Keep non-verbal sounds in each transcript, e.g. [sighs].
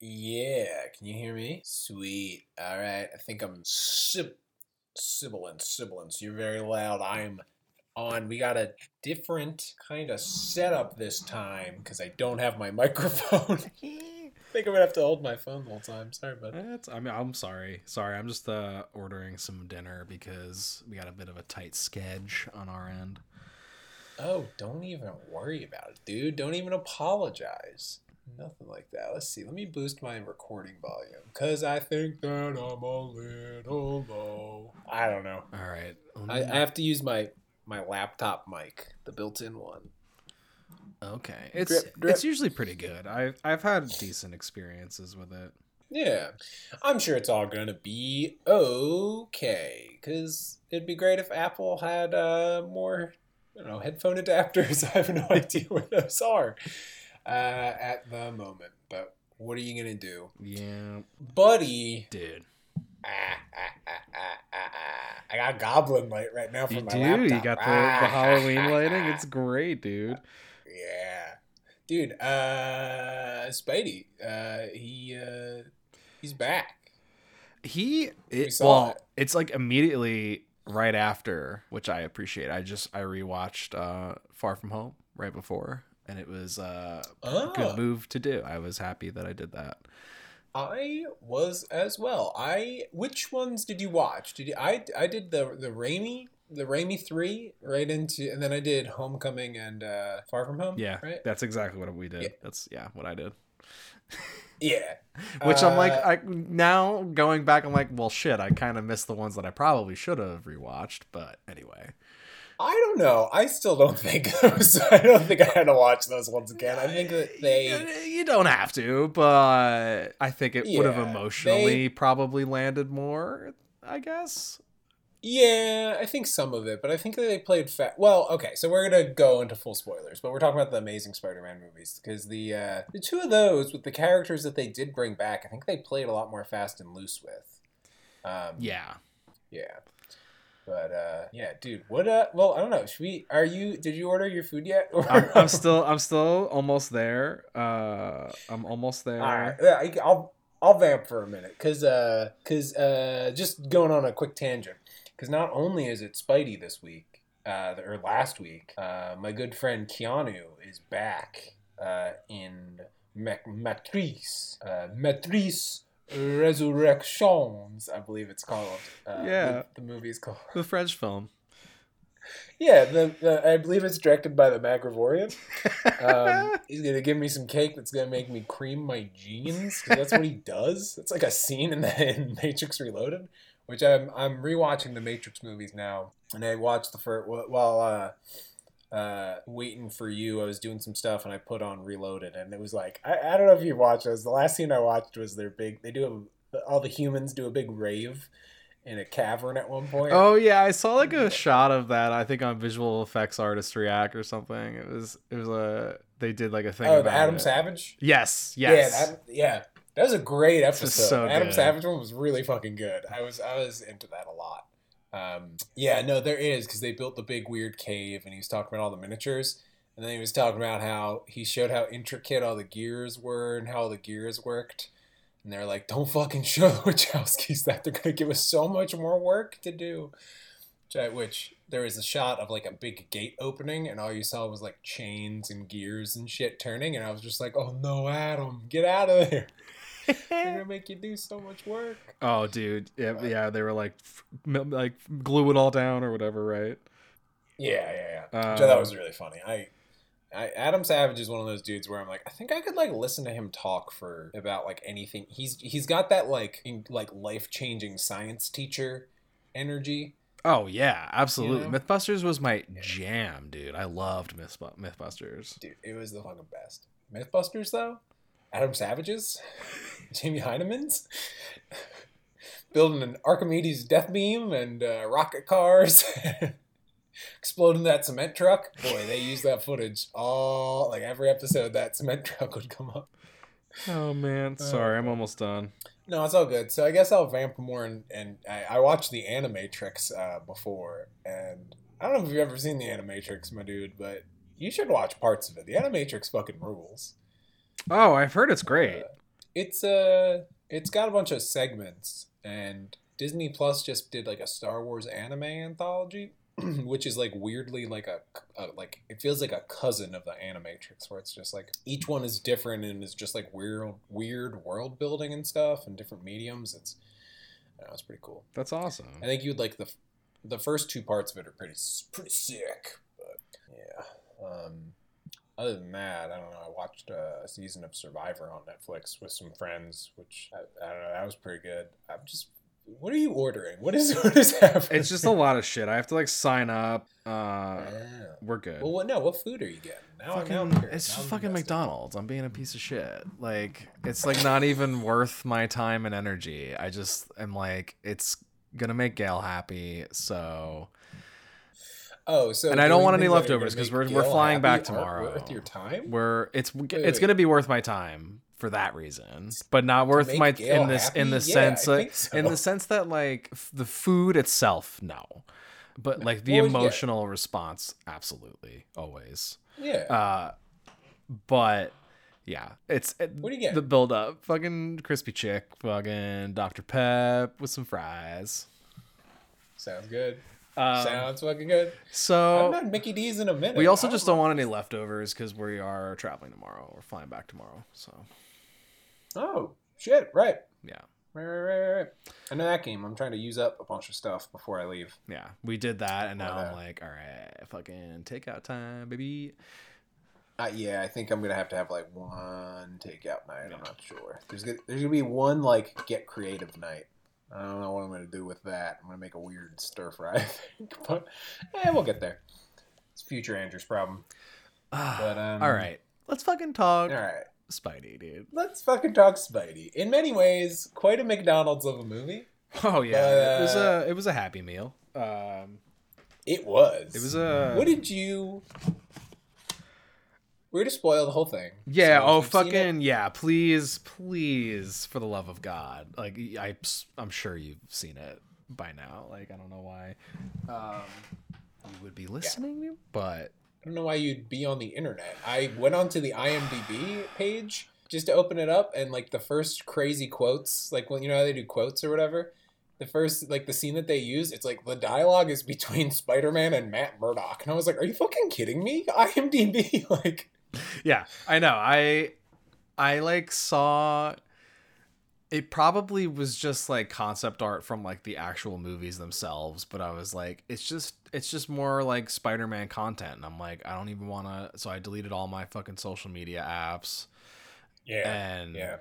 Yeah, can you hear me? Sweet. All right. I think I'm sib- sibilant, sibilance. You're very loud. I'm on. We got a different kind of setup this time because I don't have my [laughs] microphone. [laughs] I think I'm gonna have to hold my phone the whole time. Sorry, bud. That's, I mean, I'm sorry. Sorry, I'm just uh, ordering some dinner because we got a bit of a tight sketch on our end. Oh, don't even worry about it, dude. Don't even apologize. Nothing like that. Let's see. Let me boost my recording volume because I think that I'm a little low. I don't know. All right. I, I have to use my my laptop mic, the built-in one. okay. It's Drip, drip. it's usually pretty good. I've I've had decent experiences with it. Yeah, I'm sure it's all gonna be okay. Cause it'd be great if Apple had uh, more, I don't know, headphone adapters. [laughs] I have no [laughs] idea where those are uh, at the moment. But what are you gonna do, Yeah, buddy? dude. Ah, ah, ah, ah, ah, ah. I got goblin light right now for You my do. laptop. You got the, Ah, the Halloween ah, [laughs] lighting. ah. It's great, dude. Yeah, dude. Uh, Spidey. Uh, he uh, he's back. He it, saw well, it. it's like immediately right after, which I appreciate. I just I rewatched uh Far From Home right before, and it was uh, a Oh, good move to do. I was happy that I did that. I was as well. I which ones did you watch? Did you? I I did the the Raimi the Raimi three right into, and then I did Homecoming and uh, Far From Home. Yeah, right. that's exactly what we did. Yeah. That's yeah, what I did. Yeah, [laughs] Which I'm like, Uh, I now going back, I'm like, well, shit, I kind of missed the ones that I probably should have rewatched. But anyway, I don't know. I still don't [laughs] think those. I don't think I had to watch those ones again. I think that they. you, don't have to, but I think it would have Yeah, emotionally probably landed more. I guess. Yeah, I think some of it, but I think that they played fat. Well, okay, so we're gonna go into full spoilers, but we're talking about the Amazing Spider-Man movies because the uh, the two of those with the characters that they did bring back, I think they played a lot more fast and loose with. Um, Yeah. yeah, but uh, yeah, dude, what? Uh, well, I don't know. Should we? Are you? Did you order your food yet? I'm, I'm [laughs] still I'm still almost there. Uh, I'm almost there. All right, yeah, I'll I'll vamp for a minute because uh, cause, uh, just going on a quick tangent because not only is it Spidey this week uh, or last week, uh, my good friend Keanu is back uh, in Mac- Matrice, uh, Matrice Resurrections, I believe it's called. Uh, Yeah. the, the movie is called. The French film. Yeah, the, the I believe it's directed by the Merovingian. Um, [laughs] he's gonna give me some cake that's gonna make me cream my jeans. that's what he [laughs] does. It's like a scene in the in Matrix Reloaded, which I'm I'm rewatching the Matrix movies now, and I watched the first while uh, uh, waiting for you. I was doing some stuff, and I put on Reloaded, and it was like I, I don't know if you watched this. The last scene I watched was their big. They do a, all the humans do a big rave in a cavern at one point. Oh yeah, I saw like a shot of that. I think on Visual Effects Artist React or something. It was it was a they did like a thing. oh, the Adam it. Savage. Yes, yes. Yeah, that, yeah, that was a great episode. so Adam good. Savage one was really fucking good. I was I was into that a lot. Um, yeah, no, there is because they built the big weird cave, and he was talking about all the miniatures, and then he was talking about how he showed how intricate all the gears were and how the gears worked. And they're like, "Don't fucking [laughs] show the Wachowskis that. They're gonna give us so much more work to do." Which there was a shot of like a big gate opening, and all you saw was like chains and gears and shit turning, and I was just like, "Oh no, Adam, get out of there! They're gonna [laughs] make you do so much work." oh, dude. Yeah, yeah. They were like like glue it all down or whatever, right? Yeah, yeah, yeah. Um, Which I thought was really funny. I, I, Adam Savage is one of those dudes where I'm like, I think I could like listen to him talk for about like anything. He's he's got that like in, like life changing science teacher energy. Oh yeah, absolutely. You know? MythBusters was my jam, dude. I loved Myth- MythBusters. Dude, it was the fucking best. MythBusters though, Adam Savage's, Jamie Hyneman's, building an Archimedes death beam and uh, rocket cars, [laughs] exploding that cement truck. Boy, they used that footage all like every episode. That cement [laughs] truck would come up. Oh man, sorry, I'm almost done. No, it's all good. So I guess I'll vamp more, and, and I, I watched the Animatrix uh, before, and I don't know if you've ever seen the Animatrix, my dude, but you should watch parts of it. The Animatrix fucking rules. Oh, I've heard it's great. It's uh it's got a bunch of segments and Disney Plus just did like a Star Wars anime anthology, [clears throat] which is like weirdly like a, a like it feels like a cousin of the Animatrix, where it's just like each one is different and is just like weird weird world building and stuff and different mediums. It's I don't know, it's pretty cool. That's awesome. I think you'd like the the first two parts of it are pretty pretty sick, but yeah. Um, other than that, I don't know. I watched uh, a season of Survivor on Netflix with some friends, which I, I don't know. That was pretty good. I'm just. What are you ordering? What is [laughs] what is happening? It's just a lot of shit. I have to like sign up. Uh, Yeah. we're good. Well, what, no. What food are you getting? Now, Fucking- now I'm curious. it's Now just I'm fucking. McDonald's. I'm being a piece of shit. Like it's like not even worth my time and energy. I just am like it's gonna make Gail happy, so Oh, so And I don't want any things that are leftovers gonna 'cause make we're- we're flying back tomorrow. Worth your time? we're it's Wait, it's wait. gonna be worth my time for that reason, but not worth my Gail in this in the Yeah, sense that so. in the sense that like f- the food itself, no, but like the Well, yeah. emotional response, absolutely, always. Yeah. Uh, but yeah, it's it, What do you get? The build up, fucking crispy chick, fucking Dr Pep with some fries. Sounds good. Um, Sounds fucking good. So I haven't Mickey D's in a minute. we also just don't want any leftovers because we are traveling tomorrow. We're flying back tomorrow, so Oh shit! Right. yeah, Right, right, right, right. I know that game. I'm trying to use up a bunch of stuff before I leave. yeah, we did that, and now I'm like, all right, fucking takeout time, baby. Uh, yeah, I think I'm gonna have to have like one takeout night. I'm not sure. There's gonna, there's gonna be one like get creative night. I don't know what I'm gonna do with that. I'm gonna make a weird stir fry, [laughs] I think, but eh, we'll get there. It's future Andrew's problem. [sighs] But um, all right, let's fucking talk all right. Spidey, dude. Let's fucking talk Spidey. In many ways, quite a McDonald's of a movie. Oh yeah, it was Uh, a it was a happy meal. Um, It was. it was a What did you? We're to spoil the whole thing. Yeah. So oh, fucking yeah! Please, please, for the love of God! Like I, I'm sure you've seen it by now. Like I don't know why um, you would be listening, but I don't know why you'd be on the internet. I went onto the IMDb page just to open it up, and like the first crazy quotes, like when you know how they do quotes or whatever. The first, like the scene that they use, it's like the dialogue is between [laughs] Spider Man and Matt Murdock, and I was like, "Are you fucking kidding me?" [laughs] IMDb, [laughs] like, yeah, I know. I, I like saw. It probably was just like concept art from like the actual movies themselves, but I was like, it's just it's just more like Spider-Man content, and I'm like, I don't even want to. So I deleted all my fucking social media apps. yeah, and yeah.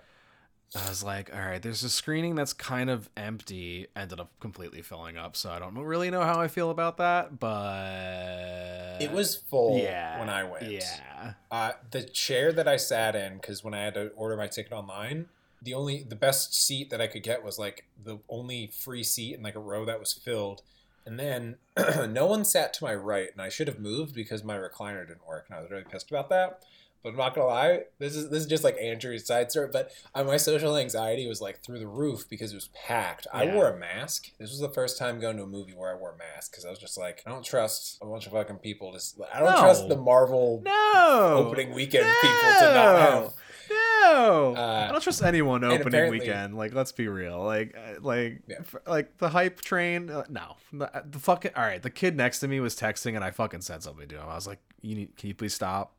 I was like, all right, there's a screening that's kind of empty, ended up completely filling up, so I don't really know how I feel about that, but It was full yeah when I went. Yeah, Uh, the chair that I sat in, because when I had to order my ticket online, the only the best seat that I could get was like the only free seat in like a row that was filled. And then [clears throat] no one sat to my right, and I should have moved because my recliner didn't work, and I was really pissed about that. But I'm not gonna lie, this is this is just like Andrew's side story. But uh, my social anxiety was like through the roof because it was packed. I wore a mask. This was the first time going to a movie where I wore a mask because I was just like, I don't trust a bunch of fucking people. Just I don't No. trust the Marvel no opening weekend people to not have. No, Uh, I don't trust anyone opening weekend. Like, let's be real. Like, uh, like, Yeah. f- like the hype train. Uh, no, the, the fucking. All right, the kid next to me was texting, and I fucking said something to him. I was like, "You need, can you please stop?"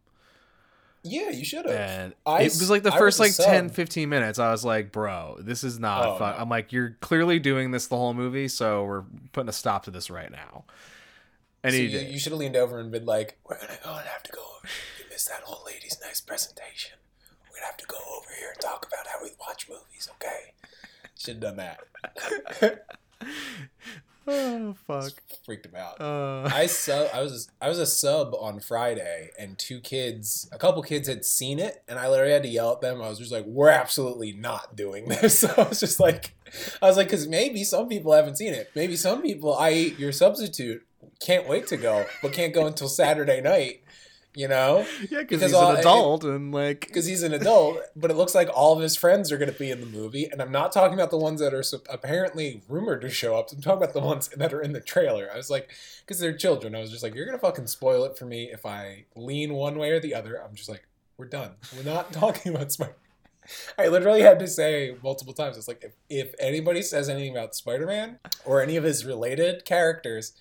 Yeah, you should have. and I it was like the I first like a 10 15 minutes i was like bro this is not Oh, fun no. i'm like you're clearly doing this the whole movie so we're putting a stop to this right now and So he you, you should have leaned over and been like, "We're gonna go and have to go over. You missed that old lady's nice presentation. We're gonna have to go over here and talk about how we watch movies. Okay? Should have done that. [laughs] oh fuck Freaked him out. uh, I sub. I was I was a sub on Friday, and two kids, a couple kids had seen it, and I literally had to yell at them. I was just like, "We're absolutely not doing [laughs] this." So I was just like, I was like, because maybe some people haven't seen it. Maybe some people, I your substitute, can't wait to go, but can't go until Saturday night. You know, yeah because he's all- an adult and like because he's an adult. But it looks like all of his friends are going to be in the movie, and I'm not talking about the ones that are apparently rumored to show up. I'm talking about the ones that are in the trailer. I was like, because they're children. I was just like, you're gonna fucking spoil it for me if I lean one way or the other. I'm just like, we're done. We're not [laughs] talking about Spider. I literally had to say multiple times. It's like if, if anybody says anything about Spider-Man or any of his related characters,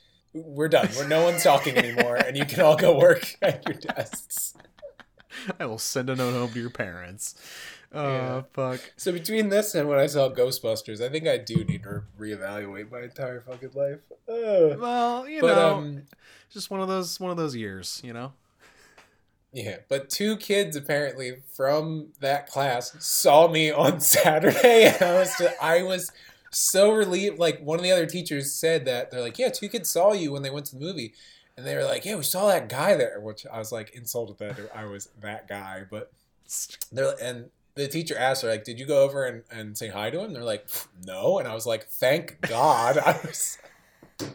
we're done. We're no one's talking anymore, and you can all go work [laughs] at your desks. I will send a note home to your parents. Oh Yeah. fuck. So between this and when I saw Ghostbusters, I think I do need to reevaluate my entire fucking life. Ugh. Well, you But know, um, just one of those one of those years, you know. yeah. But two kids apparently from that class saw me on [laughs] Saturday, and I was just, I was so relieved. Like one of the other teachers said that they're like, yeah, two kids saw you when they went to the movie, and they were like, yeah, we saw that guy there, which I was like insulted that I was that guy, but they're and the teacher asked her like did you go over and, and say hi to him? They're like no and i was like thank god. I was [laughs] it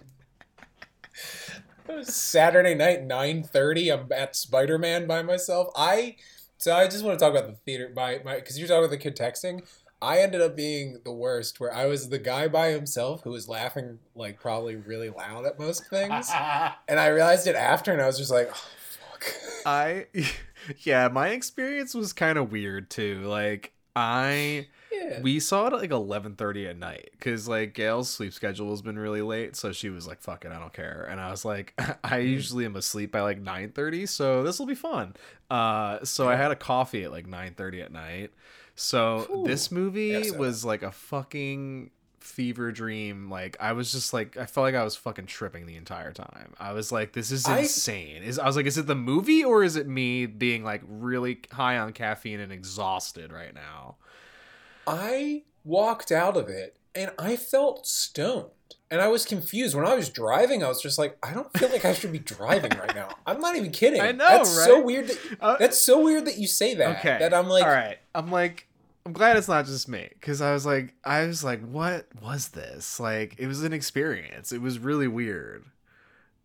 was saturday night 9.30 i'm at spider-man by myself. I so i just want to talk about the theater by my because you're talking about the kid texting i ended up being the worst where i was the guy by himself who was laughing like probably really loud at most things [laughs] and i realized it after and i was just like oh, fuck I [laughs] yeah, my experience was kind of weird too. Like I yeah we saw it at like 11:30 at night cuz like Gail's sleep schedule has been really late, so she was like fuck it, I don't care. And I was like [laughs] I usually am asleep by like 9:30, so this will be fun. Uh so I had a coffee at like 9:30 at night. So Cool. this movie Yes, was like a fucking fever dream like i was just like i felt like i was fucking tripping the entire time i was like this is I- insane is i was like is it the movie or is it me being like really high on caffeine and exhausted right now I walked out of it and I felt stoned. And I was confused. When I was driving, I was just like, I don't feel like I should be driving right now. I'm not even kidding. [laughs] I know, That's so weird that Uh, that's so weird that you say that. okay That I'm like, all right i'm like i'm glad it's not just me because i was like i was like what was this like it was an experience it was really weird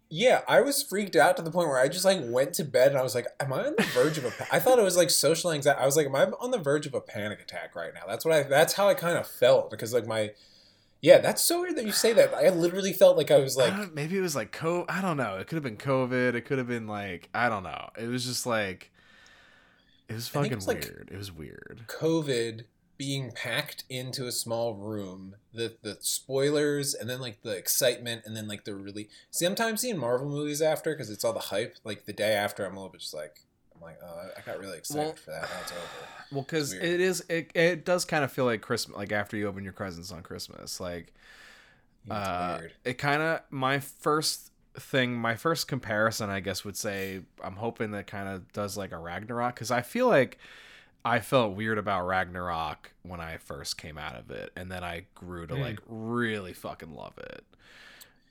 yeah, I was freaked out to the point where I just like went to bed and I was like, Am I on the verge of a pa-" I thought it was like social anxiety. I was like, Am I on the verge of a panic attack right now? That's what I that's how I kind of felt. Because like my yeah, that's so weird that you say that. I literally felt like I was like don't- maybe it was like co i don't know it could have been covid it could have been like i don't know it was just like it was fucking it was, like, weird it was weird COVID being packed into a small room, the the spoilers, and then like the excitement, and then like the really. See, I'm times seeing Marvel movies after because it's all the hype. Like the day after, I'm a little bit just like, I'm like, oh, I got really excited Well- for that. Now it's over. [sighs] well because it is it, it does kind of feel like christmas like after you open your presents on christmas like It's uh, weird. it kind of my first thing my first comparison i guess would say i'm hoping that kind of does like a ragnarok because i feel like i felt weird about ragnarok when i first came out of it and then i grew to Hmm. like really fucking love it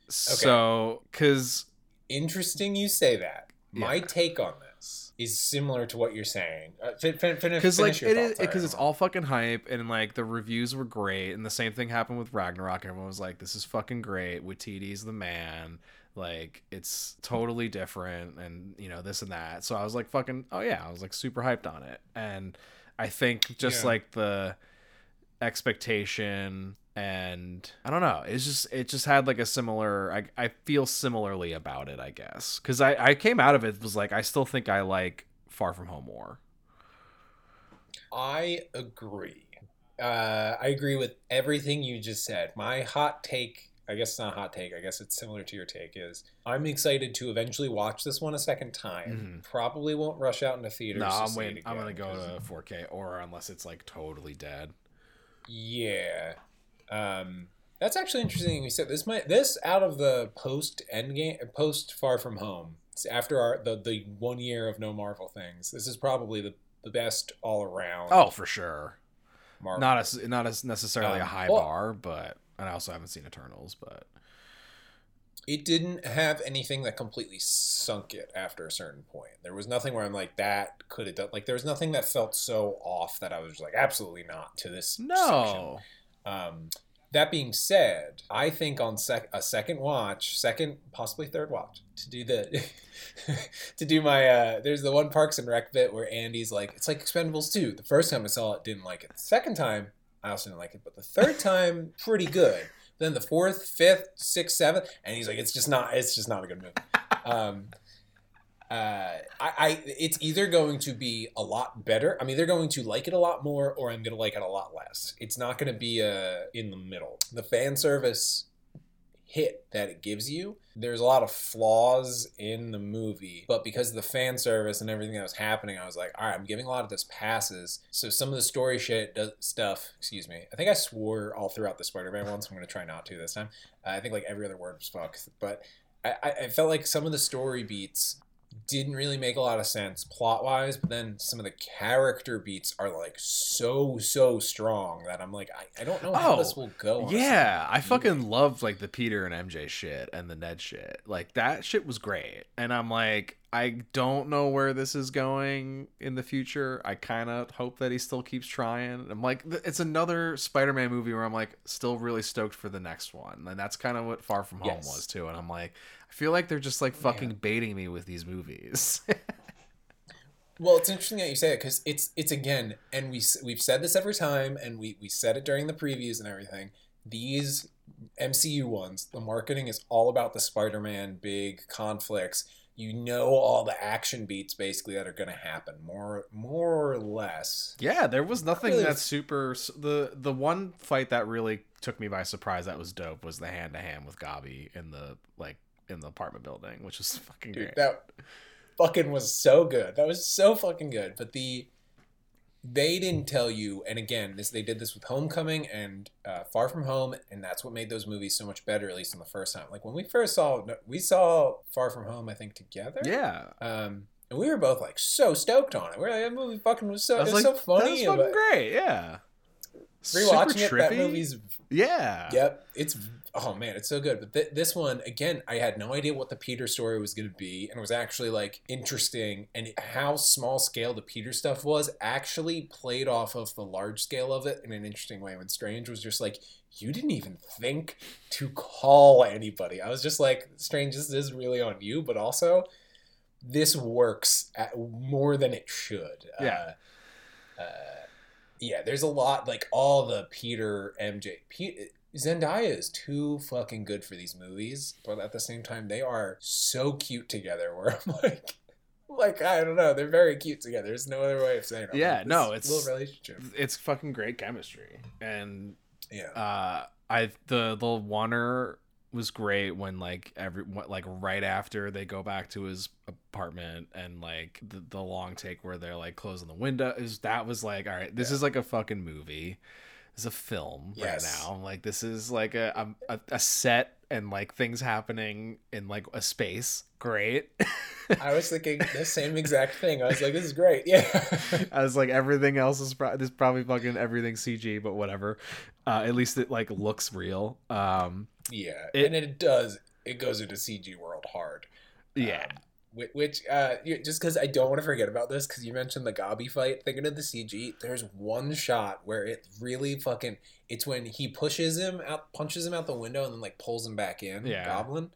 so because Interesting, you say that. My take on this is similar to what you're saying. Uh, fin- fin- fin- because like it is because it's all fucking hype and like the reviews were great and the same thing happened with Ragnarok. Everyone was like, "This is fucking great." Waititi's the man. Like it's totally different and you know this and that. So I was like, "Fucking oh yeah!" I was like super hyped on it, and I think just Yeah. like the expectation and I don't know. It's just it just had like a similar. I I feel similarly about it. I guess because I I came out of it was like I still think I like Far From Home more. I agree. Uh, I agree with everything you just said. My hot take, I guess it's not a hot take, I guess it's similar to your take, is I'm excited to eventually watch this one a second time. Probably won't rush out into theaters. No, I'm waiting. I'm gonna go to 4K or unless it's like totally dead. Yeah. Um, that's actually interesting. You said this might this out of the post Endgame, post Far From Home. it's after our the the one year of no Marvel things. This is probably the the best all around. Oh, for sure. Marvel. Not as not as necessarily a Um, high well- bar, but and I also haven't seen Eternals, but it didn't have anything that completely sunk it after a certain point. There was nothing where I'm like that could have done like there was nothing that felt so off that I was like absolutely not to this no. Um, that being said, I think on sec- a second watch, second possibly third watch to do the [laughs] to do my uh, there's the one Parks and Rec bit where Andy's like it's like Expendables 2. The first time I saw it, didn't like it. The second time, I also didn't like it, but the third time, pretty good. Then the fourth, fifth, sixth, seventh, and he's like, it's just not, it's just not a good movie. Um, uh, I, I it's either going to be a lot better. I'm either going to like it a lot more, or I'm going to like it a lot less. It's not going to be a in the middle. The fan service hit that it gives you. There's a lot of flaws in the movie, but because of the fan service and everything that was happening, I was like, all right, I'm giving a lot of this passes. So some of the story shit does, stuff, excuse me, I think I swore all throughout the Spider-Man ones. I'm going to try not to this time. Uh, I think like every other word was fuck, but I, I felt like some of the story beats didn't really make a lot of sense plot wise, but then some of the character beats are like so so strong that I'm like I, I don't know how Oh, this will go. Yeah, I fucking love like the Peter and MJ shit and the Ned shit. Like that shit was great. And I'm like, I don't know where this is going in the future. I kind of hope that he still keeps trying. I'm like, it's another Spider-Man movie where I'm like, still really stoked for the next one. And that's kind of what Far From Home Yes. was too. And I'm like, feel like they're just like fucking baiting me with these movies. [laughs] Well, it's interesting that you say it because it's it's again, and we we've said this every time, and we we said it during the previews and everything. These MCU ones, the marketing is all about the Spider-Man big conflicts. You know all the action beats basically that are going to happen, more more or less. Yeah, there was nothing really- that's super. The the one fight that really took me by surprise that was dope was the hand to hand with Gobby in the like in the apartment building, which was [laughs] fucking Dude, great. that fucking was so good. That was so fucking good. But the they didn't tell you, and again, this they did this with Homecoming and uh, Far From Home, and that's what made those movies so much better. At least in the first time, like when we first saw, we saw Far From Home, I think together. yeah, Um, and we were both like so stoked on it. We are like, that movie fucking was so was it like, was so funny. that was fucking great. Yeah, Rewatching it, Super that movie's Yeah, Yep, it's oh man, it's so good. But th- this one again, I had no idea what the Peter story was going to be, and it was actually like interesting. And how small scale the Peter stuff was actually played off of the large scale of it in an interesting way. When Strange was just like, you didn't even think to call anybody. I was just like, Strange, this is really on you, but also this works more than it should. Yeah. Uh, uh, yeah, there's a lot like all the Peter MJ Zendaya is too fucking good for these movies, but at the same time they are so cute together. [laughs] Where I'm like, like I don't know, they're very cute together. There's no other way of saying it. Yeah, like, no, it's- a little relationship. it's fucking great chemistry, and Yeah, uh, I the the Warner was great when like every like right after they go back to his apartment and like the, the long take where they're like closing the window is that was like all right this Yeah. is like a fucking movie it's a film Yes. right now like this is like a, a a set and like things happening in like a space great [laughs] I was thinking the same exact thing. I was like, this is great. [laughs] Yeah. I was like, everything else is pro- this probably fucking everything CG, but whatever. Uh, at least it like looks real. Um, Yeah, It- and it does. It goes into CG world hard. yeah, Um, which, uh, just because I don't want to forget about this, because you mentioned the Gobby fight. Thinking of the CG, there's one shot where it really fucking. It's when he pushes him out, punches him out the window, and then like pulls him back in. Yeah. Goblin.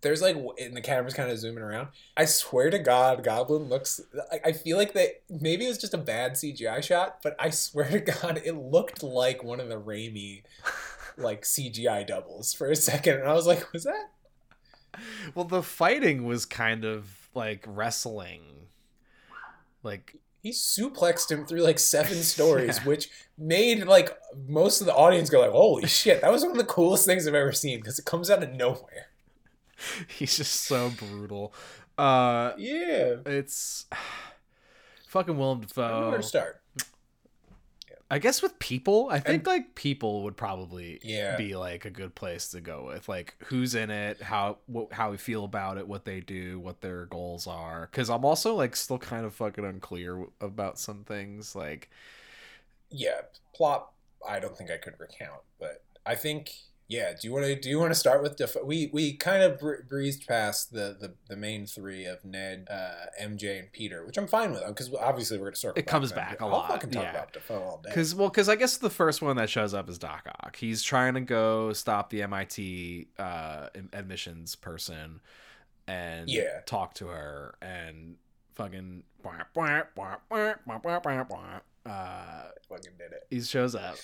There's like, and the camera's kind of zooming around. I swear to God, Goblin looks. I, I feel like that maybe it was just a bad CGI shot, but I swear to [laughs] God, it looked like one of the Raimi like CGI doubles for a second, and I was like, was that? well, the fighting was kind of like wrestling, like He suplexed him through like seven [laughs] stories, Yeah. which made like most of the audience go like, "Holy shit!" That was one of the coolest things I've ever seen because it comes out of nowhere. [laughs] he's just so brutal. Uh, Yeah, it's [sighs] fucking Willem know where Dafoe. to start. I guess with people, I think like people would probably Yeah. be like a good place to go with like who's in it, how what, how we feel about it, what they do, what their goals are. Because I'm also like still kind of fucking unclear about some things. Like Yeah, plot. I don't think I could recount, but I think yeah. Do you want to do you want to start with Dafoe? We we kind of br- breezed past the, the the main three of Ned, uh, MJ, and Peter, which I'm fine with because obviously we're gonna circle. It comes to them. back a I'll lot, fucking talk yeah. about Dafoe all day. Because well, because I guess the first one that shows up is Doc Ock. He's trying to go stop the MIT uh, admissions person and Yeah. talk to her and fucking uh, fucking did it. he shows up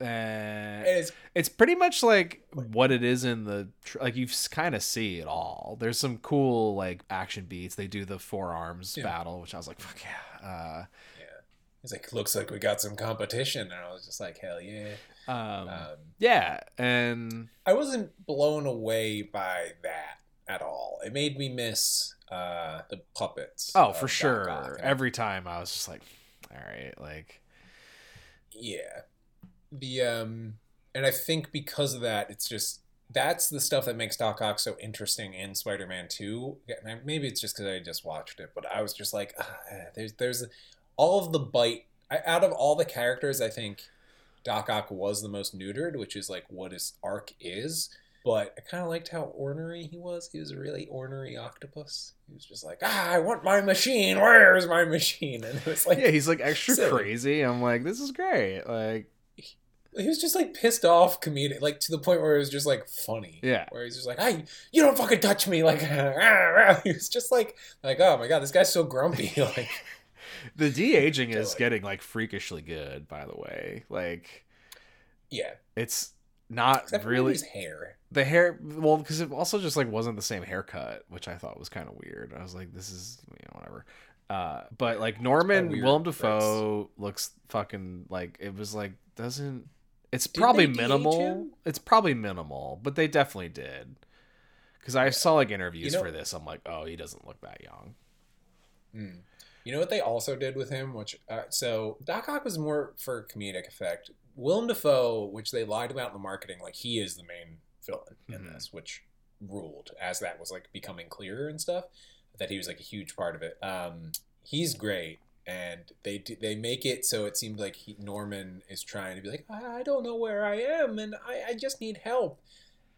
and it's it's pretty much like what it is in the tr- like you kind of see it all. There's some cool like action beats. They do the forearms Yeah. battle, which I was like, fuck yeah. Uh, He's like, looks like we got some competition, and I was just like, hell yeah. um, Um, yeah, and I wasn't blown away by that at all. It made me miss uh, the puppets. oh for sure. Every time I was just like, all right, like yeah, the um, and I think because of that, it's just that's the stuff that makes Doc Ock so interesting in Spider-Man Two. Maybe it's just because I just watched it, but I was just like, ah, there's there's all of the bite I, out of all the characters. I think Doc Ock was the most neutered, which is like what his arc is. But I kind of liked how ornery he was. He was a really ornery octopus. He was just like, ah, I want my machine. Where's my machine? [laughs] And it was like, yeah, he's like extra silly. crazy. I'm like, this is great. Like, he was just like pissed off comedic, like to the point where it was just like funny. Yeah. Where he's just like, "Hey, you don't fucking touch me!" Like, [laughs] he was just like, like, oh my god, this guy's so grumpy. [laughs] like, [laughs] the de aging is Totally. getting like freakishly good. By the way, like yeah, it's not except really his hair. the hair well because it also just like wasn't the same haircut which i thought was kind of weird i was like this is you know whatever uh but like norman willem dafoe looks fucking like it was like doesn't it's Did probably minimal it's probably minimal but they definitely did because i saw like interviews You know- for this i'm like oh he doesn't look that young Hmm. You know what they also did with him? Which uh, so Doc Ock was more for comedic effect. Willem Dafoe, which they lied about in the marketing, like he is the main villain in Mhm. this, which ruled as that was like becoming clearer and stuff. That he was like a huge part of it. Um, he's great, and they do, they make it so it seemed like he, Norman is trying to be like, I, I don't know where I am, and I, I just need help.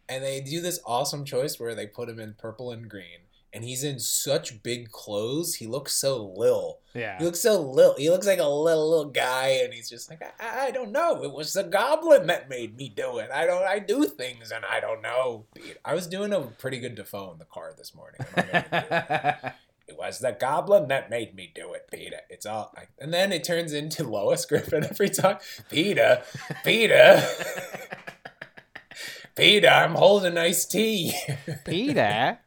And they do this awesome choice where they put him in purple and green. And he's in such big clothes. He looks so lil. yeah He looks so little. He looks like a little little guy, and he's just like, I, I don't know. It was the goblin that made me do it. I don't. I do things, and I don't know. I was doing a pretty good Dafoe in the car this morning. [laughs] I'm not gonna do it. It was the goblin that made me do it, Peter. It's all, I, and then it turns into [laughs] Lois Griffin every time. Peter, Peter, [laughs] Peter, I'm holding iced tea. peter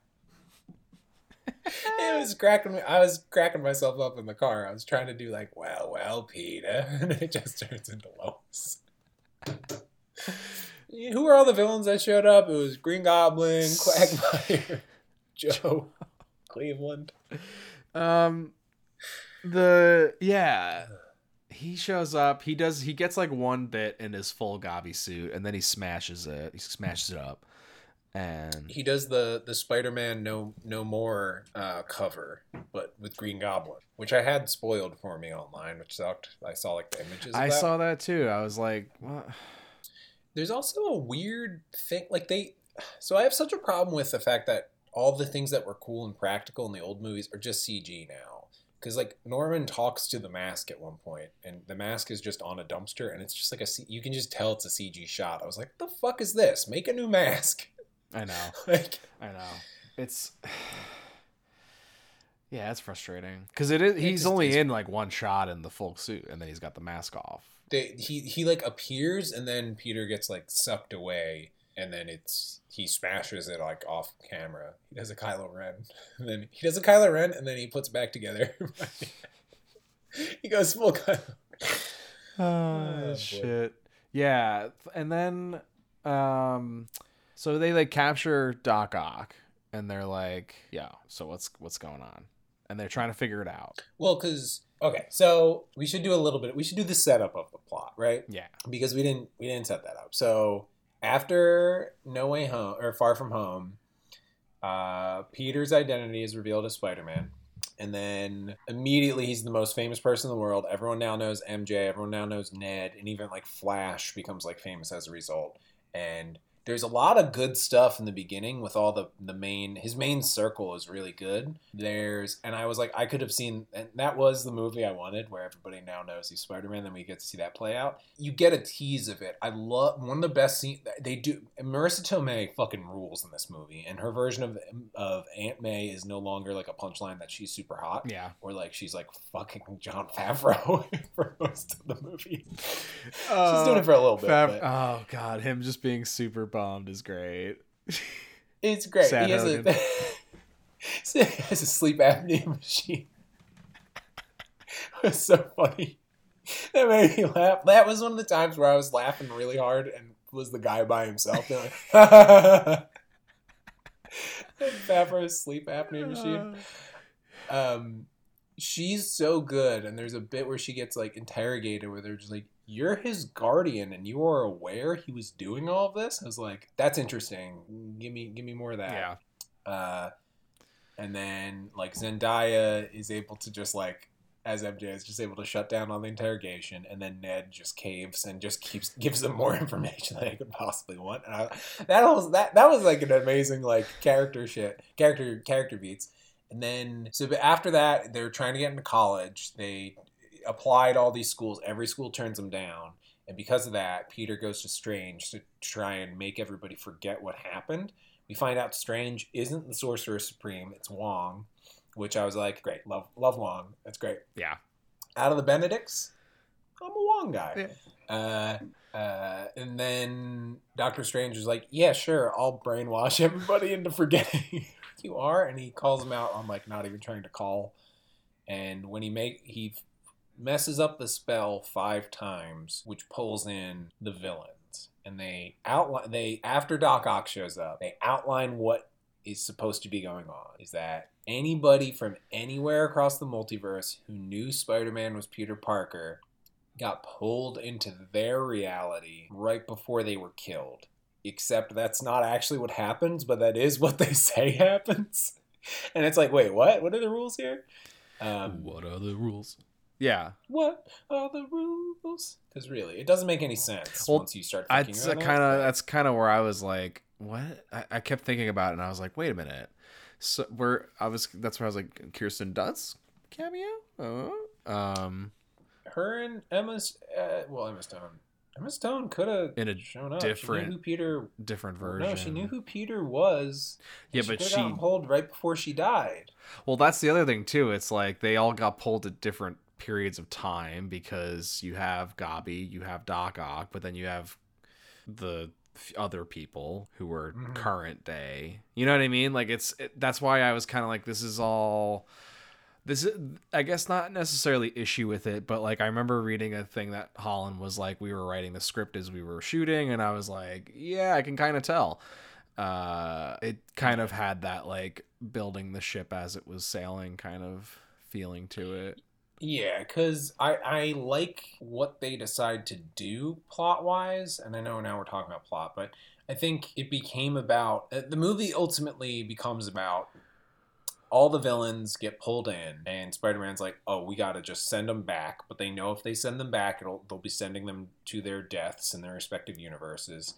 [laughs] it was cracking me. I was cracking myself up in the car. I was trying to do like, well, well, Peter, and it just turns into Lois. Who were all the villains that showed up? It was Green Goblin, Quagmire, Joe, Cleveland. Um, the yeah, he shows up. He does. He gets like one bit in his full Gobby suit, and then he smashes it. He smashes it up, and He does the the Spider Man No No More uh, cover, but with Green Goblin, which I had spoiled for me online, which sucked. I saw like the images. Of I that. saw that too. I was like, what? there's also a weird thing like they so i have such a problem with the fact that all the things that were cool and practical in the old movies are just cg now because like norman talks to the mask at one point and the mask is just on a dumpster and it's just like a you can just tell it's a cg shot i was like the fuck is this make a new mask [laughs] I know. like I know. It's [sighs] yeah, it's frustrating because it is. It He's just only in like one shot in the full suit, and then he's got the mask off. they, he he like appears and then peter gets like sucked away and then it's he smashes it like off camera he does a kylo ren [laughs] and then he does a kylo ren and then he puts it back together [laughs] he goes full kylo Oh, boy. shit. Yeah, and then um so they like capture Doc Ock and they're like, "Yeah, so what's what's going on?" And they're trying to figure it out. well because okay so we should do a little bit we should do the setup of the plot right Yeah. because we didn't we didn't set that up. So after No Way Home or Far From Home, uh, Peter's identity is revealed as Spider Man, and then immediately he's the most famous person in the world. Everyone now knows MJ. Everyone now knows Ned, and even like Flash becomes like famous as a result. And there's a lot of good stuff in the beginning with all the the main his main circle is really good. There's and I was like I could have seen and that was the movie I wanted where everybody now knows he's Spider Man. Then we get to see that play out. You get a tease of it. I love one of the best scenes they do. Marisa Tomei fucking rules in this movie, and her version of of Aunt May is no longer like a punchline that she's super hot. Yeah. Or like she's like fucking Jon Favreau [laughs] for most of the movie. Uh, she's doing it for a little bit. Fav- oh god, him just being super bummed is great. It's great. Sad he has a, [laughs] he has a sleep apnea machine. it was so funny. That made me laugh. That was one of the times where I was laughing really hard and was the guy by himself. They're like, [laughs] Favreau's sleep apnea machine. [sighs] Um, she's so good, and there's a bit where she gets like interrogated, where they're just like, "You're his guardian, and you are aware he was doing all of this." I was like, "That's interesting. Give me, give me more of that." Yeah. Uh, and then like Zendaya is able to just like as MJ is just able to shut down on the interrogation, and then Ned just caves and just keeps [laughs] gives them more information than they could possibly want. And I, that was that that was like an amazing like character shit, character character beats. And then so after that, they're trying to get into college. They applied all these schools. Every school turns them down. And because of that, Peter goes to Strange to try and make everybody forget what happened. We find out Strange isn't the Sorcerer Supreme, it's Wong, which I was like, great, love love Wong. That's great. Yeah. Out of the Benedicts, I'm a Wong guy. Yeah. Uh, uh, and then Doctor Strange is like, yeah, sure, I'll brainwash [laughs] everybody into forgetting [laughs] who you are. And he calls him out on like not even trying to call. And when he make he messes up the spell five times, which pulls in the villains. And they outline they after Doc Ock shows up, they outline what is supposed to be going on. Is that anybody from anywhere across the multiverse who knew Spider-Man was Peter Parker got pulled into their reality right before they were killed. Except that's not actually what happens, but that is what they [laughs] say happens. And it's like, wait, what? What are the rules here? Um, what are the rules? Yeah. what are the rules? Because really, it doesn't make any sense Well, once you start thinking That's about kind it. of that's kind of where I was like, what? I, I kept thinking about it, and I was like, wait a minute. So where I was, that's where I was like, Kirsten Dunst cameo. Oh, um, Her and Emma's, uh, well, Emma Stone. Emma Stone could have In a shown up. different who Peter. different version. No, she knew who Peter was. Yeah, she but she. pulled right before she died. Well, that's the other thing too. It's like they all got pulled at different periods of time because you have Gobby, you have Doc Ock, but then you have the other people who were Mhm. current day. You know what I mean? Like it's it, that's why I was kind of like this is all this is I guess not necessarily issue with it, but like I remember reading a thing that Holland was like we were writing the script as we were shooting and I was like, yeah, I can kind of tell. Uh it kind of had that like building the ship as it was sailing kind of feeling to it. Yeah, because I, I like what they decide to do plot wise, and I know now we're talking about plot, but I think it became about uh, the movie ultimately becomes about all the villains get pulled in, and Spider Man's like, oh, we gotta just send them back, but they know if they send them back, it'll they'll be sending them to their deaths in their respective universes,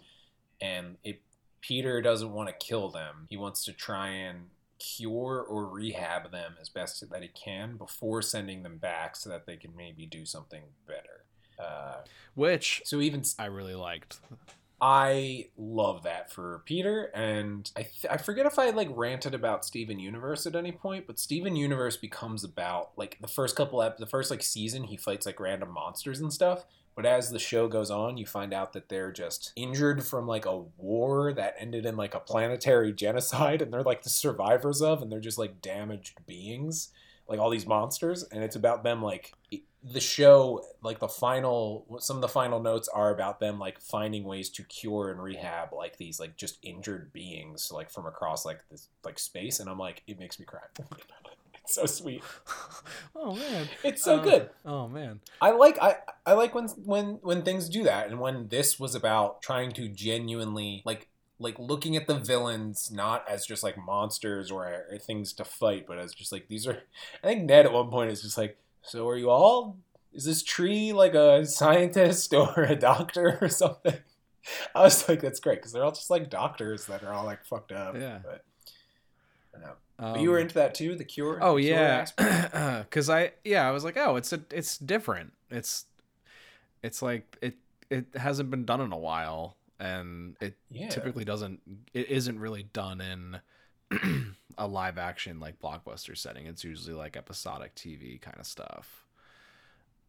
and it Peter doesn't want to kill them; he wants to try and cure or rehab them as best that he can before sending them back so that they can maybe do something better. Uh, Which so even I really liked. I love that for Peter, and I th- I forget if I like ranted about Steven Universe at any point, but Steven Universe becomes about like the first couple ep- the first like season he fights like random monsters and stuff. But as the show goes on, you find out that they're just injured from like a war that ended in like a planetary genocide, and they're like the survivors of, and they're just like damaged beings, like all these monsters, and it's about them like the show, like the final, some of the final notes are about them like finding ways to cure and rehab like these like just injured beings like from across like this like space, and I'm like, it makes me cry. [laughs] [laughs] so sweet. [laughs] oh man. It's so Uh, good. Oh man. I like I I like when when when things do that and when this was about trying to genuinely like like looking at the villains not as just like monsters or, or things to fight but as just like these are I think Ned at one point is just like so are you all is this tree like a scientist [laughs] or a doctor or something I was like, that's great because they're all just like doctors that are all like fucked up. Yeah. But, I don't know. But you were Um, into that too, the cure. Oh the yeah, because [clears throat] I yeah I was like oh it's a it's different it's it's like it it hasn't been done in a while and it Yeah. typically doesn't it isn't really done in [clears throat] a live action like blockbuster setting it's usually like episodic TV kind of stuff.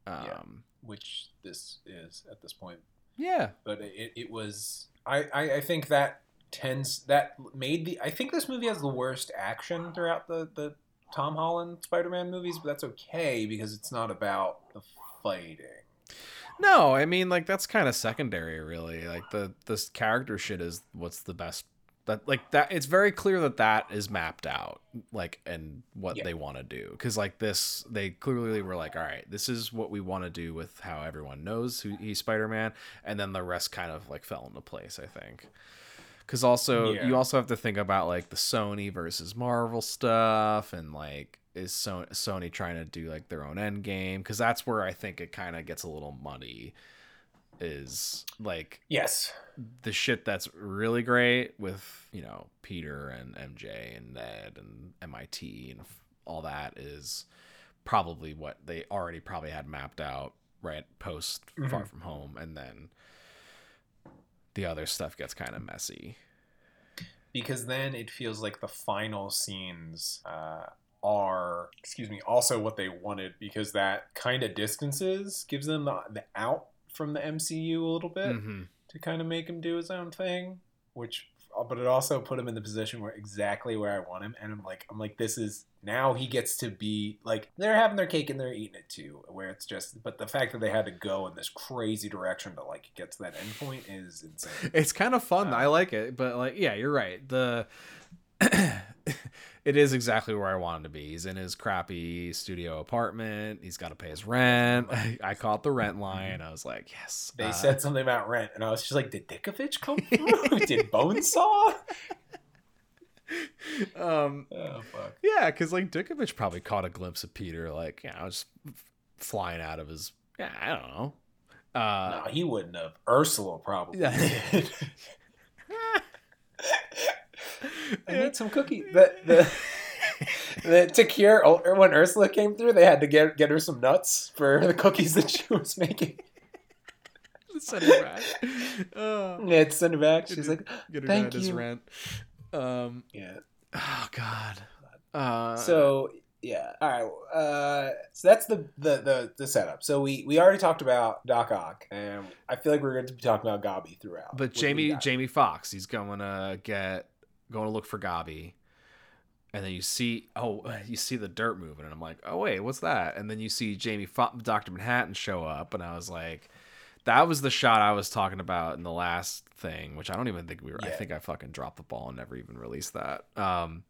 Um, Yeah. which this is at this point. yeah. But it, it was I, I I think that tends that made the I think this movie has the worst action throughout the the Tom Holland Spider-Man movies, but that's okay because it's not about the fighting. No, I mean like that's kind of secondary, really. Like the this character shit is what's the best. That like that. It's very clear that that is mapped out, like and what Yeah. they want to do. Because like this, they clearly were like, all right, this is what we want to do with how everyone knows who he's Spider Man, and then the rest kind of like fell into place. I think. Because also Yeah. you also have to think about like the Sony versus Marvel stuff, and like is so- Sony trying to do like their own end game? Because that's where I think it kind of gets a little muddy. Is like Yes. the shit that's really great with you know Peter and MJ and Ned and MIT and f- all that is probably what they already probably had mapped out right post Far Mhm. From Home, and then the other stuff gets kind of messy. because then it feels like the final scenes uh, are excuse me also what they wanted because that kind of distances gives them the, the out from the mcu a little bit hmm to kind of make him do his own thing which but it also put him in the position where exactly where i want him and i'm like i'm like this is now he gets to be like they're having their cake and they're eating it too where it's just but the fact that they had to go in this crazy direction to like get to that end point is insane It's kind of fun. Uh, I like it, but like, yeah, you're right. The [clears throat] it is exactly where I want him to be. He's in his crappy studio apartment. He's got to pay his rent. [laughs] I caught the rent line. I was like, yes. They Uh, said something about rent, and I was just like, "Did Dickovich come [laughs] through? Did Bonesaw?" [laughs] um, Oh fuck! yeah, because like Dickovich probably caught a glimpse of Peter, like you know, just flying out of his. Yeah, I don't know. Uh, no, he wouldn't have. Ursula probably. Yeah. did. [laughs] [laughs] I made some cookies. The the. The, to cure when Ursula came through, they had to get get her some nuts for the cookies that she was making. send it back. Uh, Yeah, send her back. She's like, get her Thank you. rent. Um. yeah. Oh God. Uh, So yeah, all right. Uh, so that's the, the the the setup. So we we already talked about Doc Ock, and I feel like we're going to be talking about Gobby throughout. but What do we Jamie? Jamie Foxx, he's going to get going to look for Gobby, and then you see oh you see the dirt moving, and I'm like oh wait what's that? And then you see Jamie Fo- Doctor Manhattan show up, and I was like. That was the shot I was talking about in the last thing, which I don't even think we were. I think I fucking dropped the ball and never even released that. Um,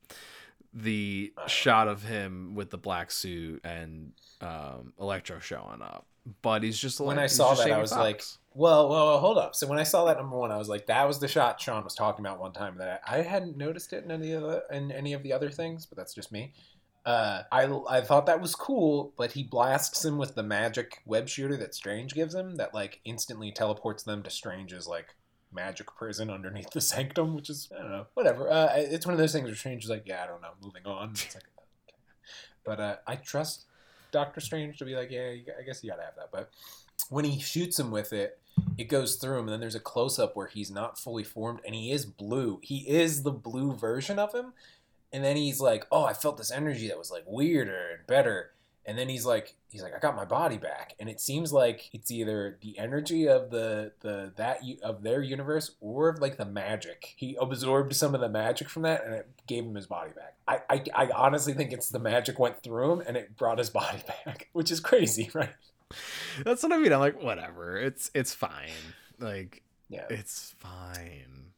the shot of him with the black suit and um, Electro showing up, but he's just When like- I saw that, I was like, Well, well, well, hold up. So when I saw that number one, I was like, that was the shot Sean was talking about one time that I, I hadn't noticed it in any of the in any of the other things, but that's just me. Uh, I I thought that was cool, but he blasts him with the magic web shooter that Strange gives him, that like instantly teleports them to Strange's like magic prison underneath the sanctum, which is I don't know, whatever. Uh, it's one of those things where Strange is like, yeah, I don't know, moving on. Like, [laughs] okay. But uh, I trust Doctor Strange to be like, yeah, I guess you gotta have that. But when he shoots him with it, it goes through him, and then there's a close up where he's not fully formed, and he is blue. He is the blue version of him, and then he's like, "Oh, I felt this energy that was like weirder and better." And then he's like, he's like, "I got my body back," and it seems like it's either the energy of the the that u- of their universe or of like the magic. He absorbed some of the magic from that, and it gave him his body back. I I, I honestly think it's the magic went through him, and it brought his [laughs] body back, which is crazy, [laughs] right? That's what I mean. I'm like, whatever. It's it's fine. Like Yeah. it's fine.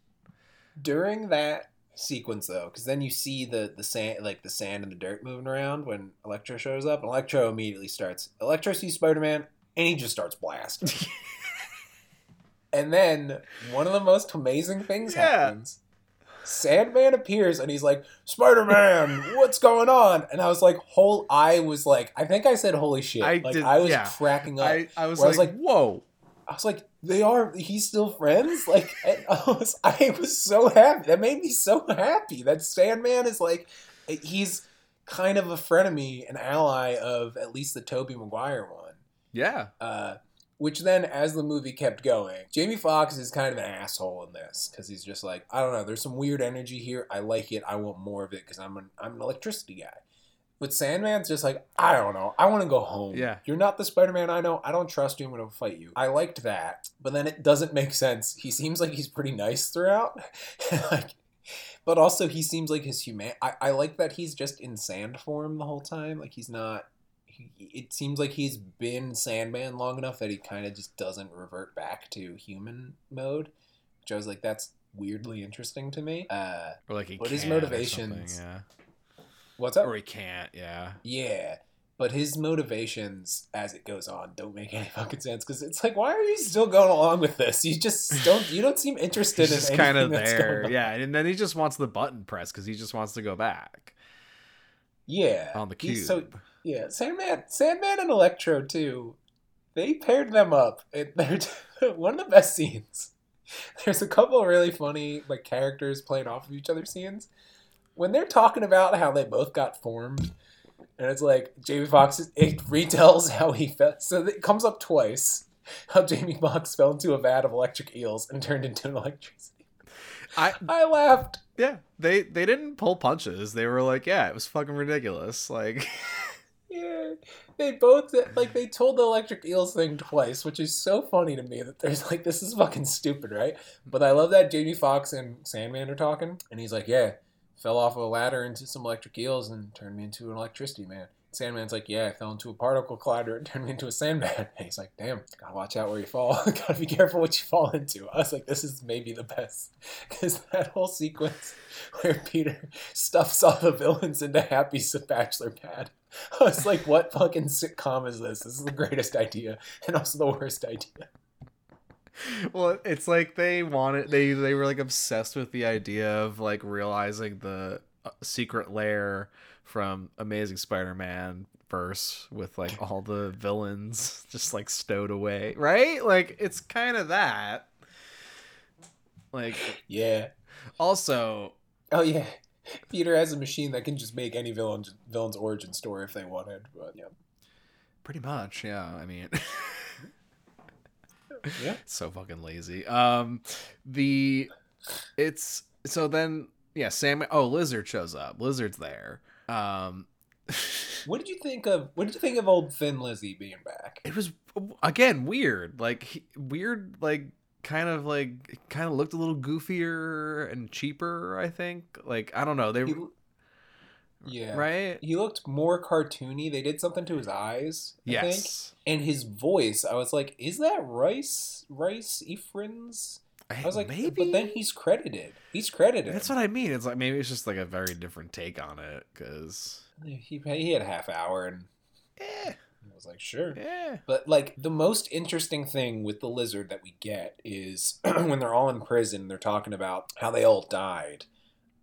during that sequence though because then you see the the sand like the sand and the dirt moving around when electro shows up and electro immediately starts electro sees spider-man and he just starts blasting [laughs] and then one of the most amazing things Yeah. happens sandman appears and he's like spider-man [laughs] what's going on and i was like whole i was like i think i said holy shit I like did- i was yeah. cracking up I, I was Where I was like, whoa. I was like, they are. He's still friends. Like, [laughs] I was, I was so happy. That made me so happy. That Sandman is like, he's kind of a frenemy, an ally of at least the Tobey Maguire one. Yeah. Uh, which then, as the movie kept going, Jamie Foxx is kind of an asshole in this because he's just like, I don't know. There's some weird energy here. I like it. I want more of it because I'm an I'm an electricity guy. With Sandman's just like, I don't know. I want to go home. Yeah. You're not the Spider Man I know. I don't trust you. I'm going to fight you. I liked that. But then it doesn't make sense. He seems like he's pretty nice throughout. [laughs] like, but also he seems like his human. I, I like that he's just in sand form the whole time. Like he's not. It seems like he's been Sandman long enough that he kind of just doesn't revert back to human mode. Which I was like, that's weirdly interesting to me. Uh, Or like he But his motivations- Yeah. What's up? Or he can't. Yeah. Yeah, but his motivations as it goes on don't make any [laughs] fucking sense because it's like, why are you still going along with this? You just don't. You don't seem [laughs] interested He's in kind of there. Yeah. And then he just wants the button press because he just wants to go back Yeah, on the cube. So yeah, Sandman, Sandman and Electro too. They paired them up. It, [laughs] they're one of the best scenes. There's a couple of really funny like characters playing off of each other scenes when they're talking about how they both got formed, and it's like Jamie Foxx it retells how he felt. So it comes up twice. How Jamie Foxx fell into a vat of electric eels and turned into an electricity. I I laughed. yeah. They they didn't pull punches. They were like, yeah, it was fucking ridiculous. Like [laughs] Yeah, they both like they told the electric eels thing twice, which is so funny to me that there's like this is fucking stupid, right? But I love that Jamie Foxx and Sandman are talking, and he's like, "Yeah, fell off of a ladder into some electric eels and turned me into an electricity man." Sandman's like, "Yeah, I fell into a particle collider and [laughs] turned me into a Sandman." And [laughs] he's like, "Damn, gotta watch out where you fall. [laughs] gotta be careful what you fall into." I was like, "This is maybe the best," because that whole sequence where Peter stuffs all the villains into Happy's bachelor pad. I was like, what fucking sitcom is this? This is the greatest idea and also the worst idea. [laughs] well it's like they wanted they they were like obsessed with the idea of like realizing the uh, secret lair from amazing spider-man verse with like all the villains [laughs] just like stowed away right like it's kind of that like Yeah. also Oh yeah. Peter has a machine that can just make any villain villain's origin story if they wanted. But yeah. pretty much yeah i mean [laughs] Yeah. [laughs] so fucking lazy. Um the it's so then yeah sam oh lizard shows up. Lizard's there. Um [laughs] What did you think of what did you think of old Thin Lizzy being back? it was again weird. Like he- weird like kind of like kind of looked a little goofier and cheaper i think. Like i don't know. They He, yeah. right He looked more cartoony. They did something to his eyes, I think. And his voice, I was like, is that Rhys Rhys Ifans? I was like, maybe but then he's credited. He's credited. that's what i mean it's like maybe it's just like a very different take on it because he he had a half hour and I was like, sure. eh. But like the most interesting thing with the lizard that we get is [clears throat] when they're all in prison, they're talking about how they all died.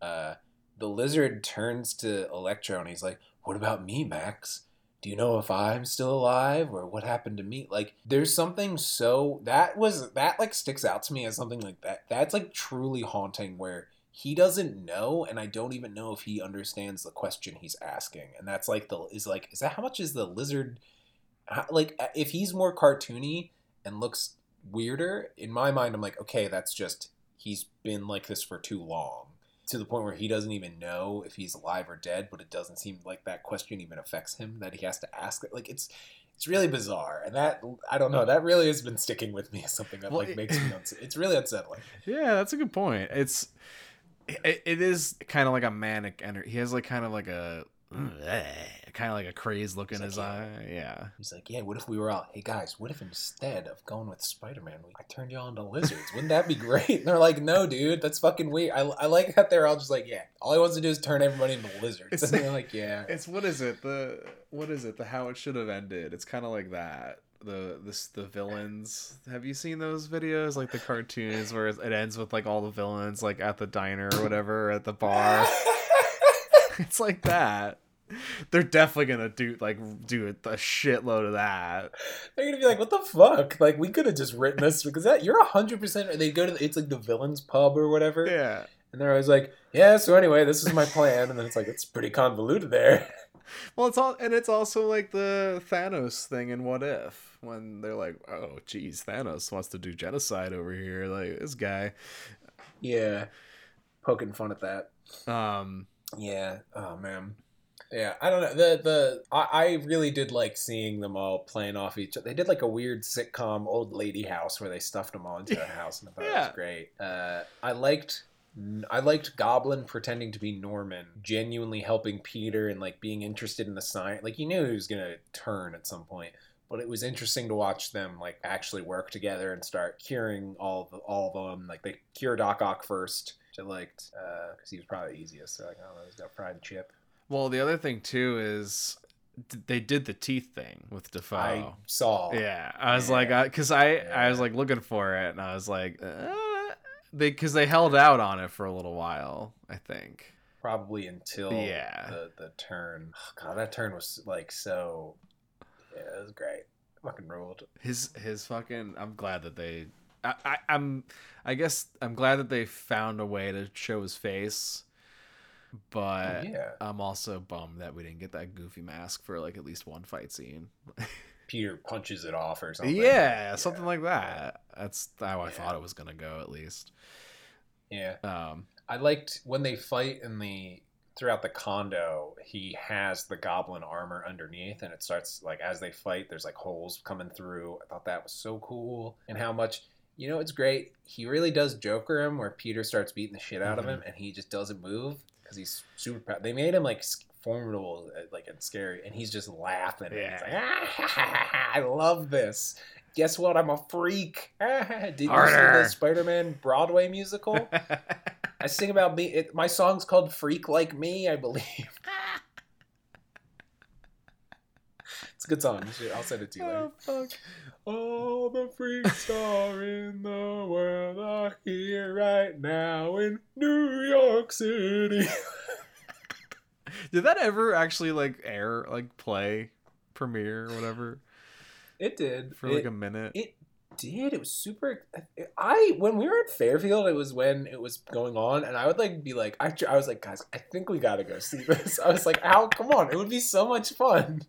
Uh, the lizard turns to Electro and he's like, "What about me, Max? Do you know if I'm still alive or what happened to me?" Like, there's something so that was that like sticks out to me as something like that. That's like truly haunting where he doesn't know and i don't even know if he understands the question he's asking and that's like the is like is that how much is the lizard how- like uh, if he's more cartoony and looks weirder in my mind i'm like okay that's just he's been like this for too long to the point where he doesn't even know if he's alive or dead but it doesn't seem like that question even affects him that he has to ask it like it's it's really bizarre and that i don't know that really has been sticking with me as something that Well, like it- makes me [laughs] uns- it's really unsettling Yeah, that's a good point. It's it, it is kind of like a manic energy. He has like kind of like a kind of like a crazed look in He's his like, eye. Yeah. He's like, yeah, what if we were all, hey guys, what if instead of going with Spider Man, I turned you all into lizards? Wouldn't that be great? And they're like, no, dude, that's fucking weird. I, I like that they're all just like, yeah, all he wants to do is turn everybody into lizards. It's- and [laughs] they're like, yeah. It's what is it? The what is it? The how it should have ended. It's kind of like that. The this the villains. Have you seen those videos like the cartoons where it ends with like all the villains like at the diner or whatever at the bar? [laughs] [laughs] it's like that. They're definitely gonna do like do a shitload of that. They're gonna be like, "What the fuck? Like, we could have just written this because that you're hundred percent." They go to the, it's like the villains pub or whatever, Yeah. and they're always like, "Yeah, so anyway, this is my plan," and then it's like it's pretty convoluted there. [laughs] Well, it's all and it's also like the Thanos thing in What If when they're like, "Oh, geez, Thanos wants to do genocide over here." Like this guy. Yeah, poking fun at that. Um. Yeah. Oh man. Yeah, I don't know. The the I, I really did like seeing them all playing off each other. They did like a weird sitcom old lady house where they stuffed them all into a [laughs] house, and I thought it was great. Uh, I liked I liked Goblin pretending to be Norman, genuinely helping Peter and like being interested in the science. Like you knew he was gonna turn at some point, but it was interesting to watch them like actually work together and start curing all of all of them. Like they cure Doc Ock first, I liked because he was probably the easiest. So like I don't know, he's got fried chip. Well, the other thing too is they did the teeth thing with Dafoe. I saw. Yeah, I was Yeah. like, because I, I was like looking for it, and I was like, uh, they because they held out on it for a little while, I think. Probably until Yeah. the the turn. Oh, God, that turn was like so. Yeah, it was great. Fucking ruled. His his fucking. I'm glad that they. I, I I'm I guess I'm glad that they found a way to show his face, but Oh, yeah. I'm also bummed that we didn't get that goofy mask for like at least one fight scene. [laughs] Peter punches it off or something. yeah, something like yeah. that. That's how I Yeah. thought it was gonna go at least. Yeah. Um, I liked when they fight in the throughout the condo. He has the goblin armor underneath, and it starts like as they fight. There's like holes coming through. I thought that was so cool, and how much. You know, it's great. He really does Joker him, where Peter starts beating the shit out of him, and he just doesn't move because he's super. proud. They made him like formidable, uh, like and scary, and he's just laughing. And he's like, "Ah, [laughs] I love this. Guess what? I'm a freak. [laughs] Did you see the Spider-Man Broadway musical? [laughs] I sing about me. It, my song's called "Freak Like Me," I believe. it's a good song. You should- I'll send it to you later. oh fuck. All the freaks are in the world are here right now in New York City. [laughs] Did that ever actually like air, like play, premiere, or whatever It did. for like it, a minute? it did. It was super. I when we were at Fairfield, it was when it was going on, and I would like be like, I, I was like, guys, I think we gotta go see this. [laughs] I was like, how? Come on, it would be so much fun.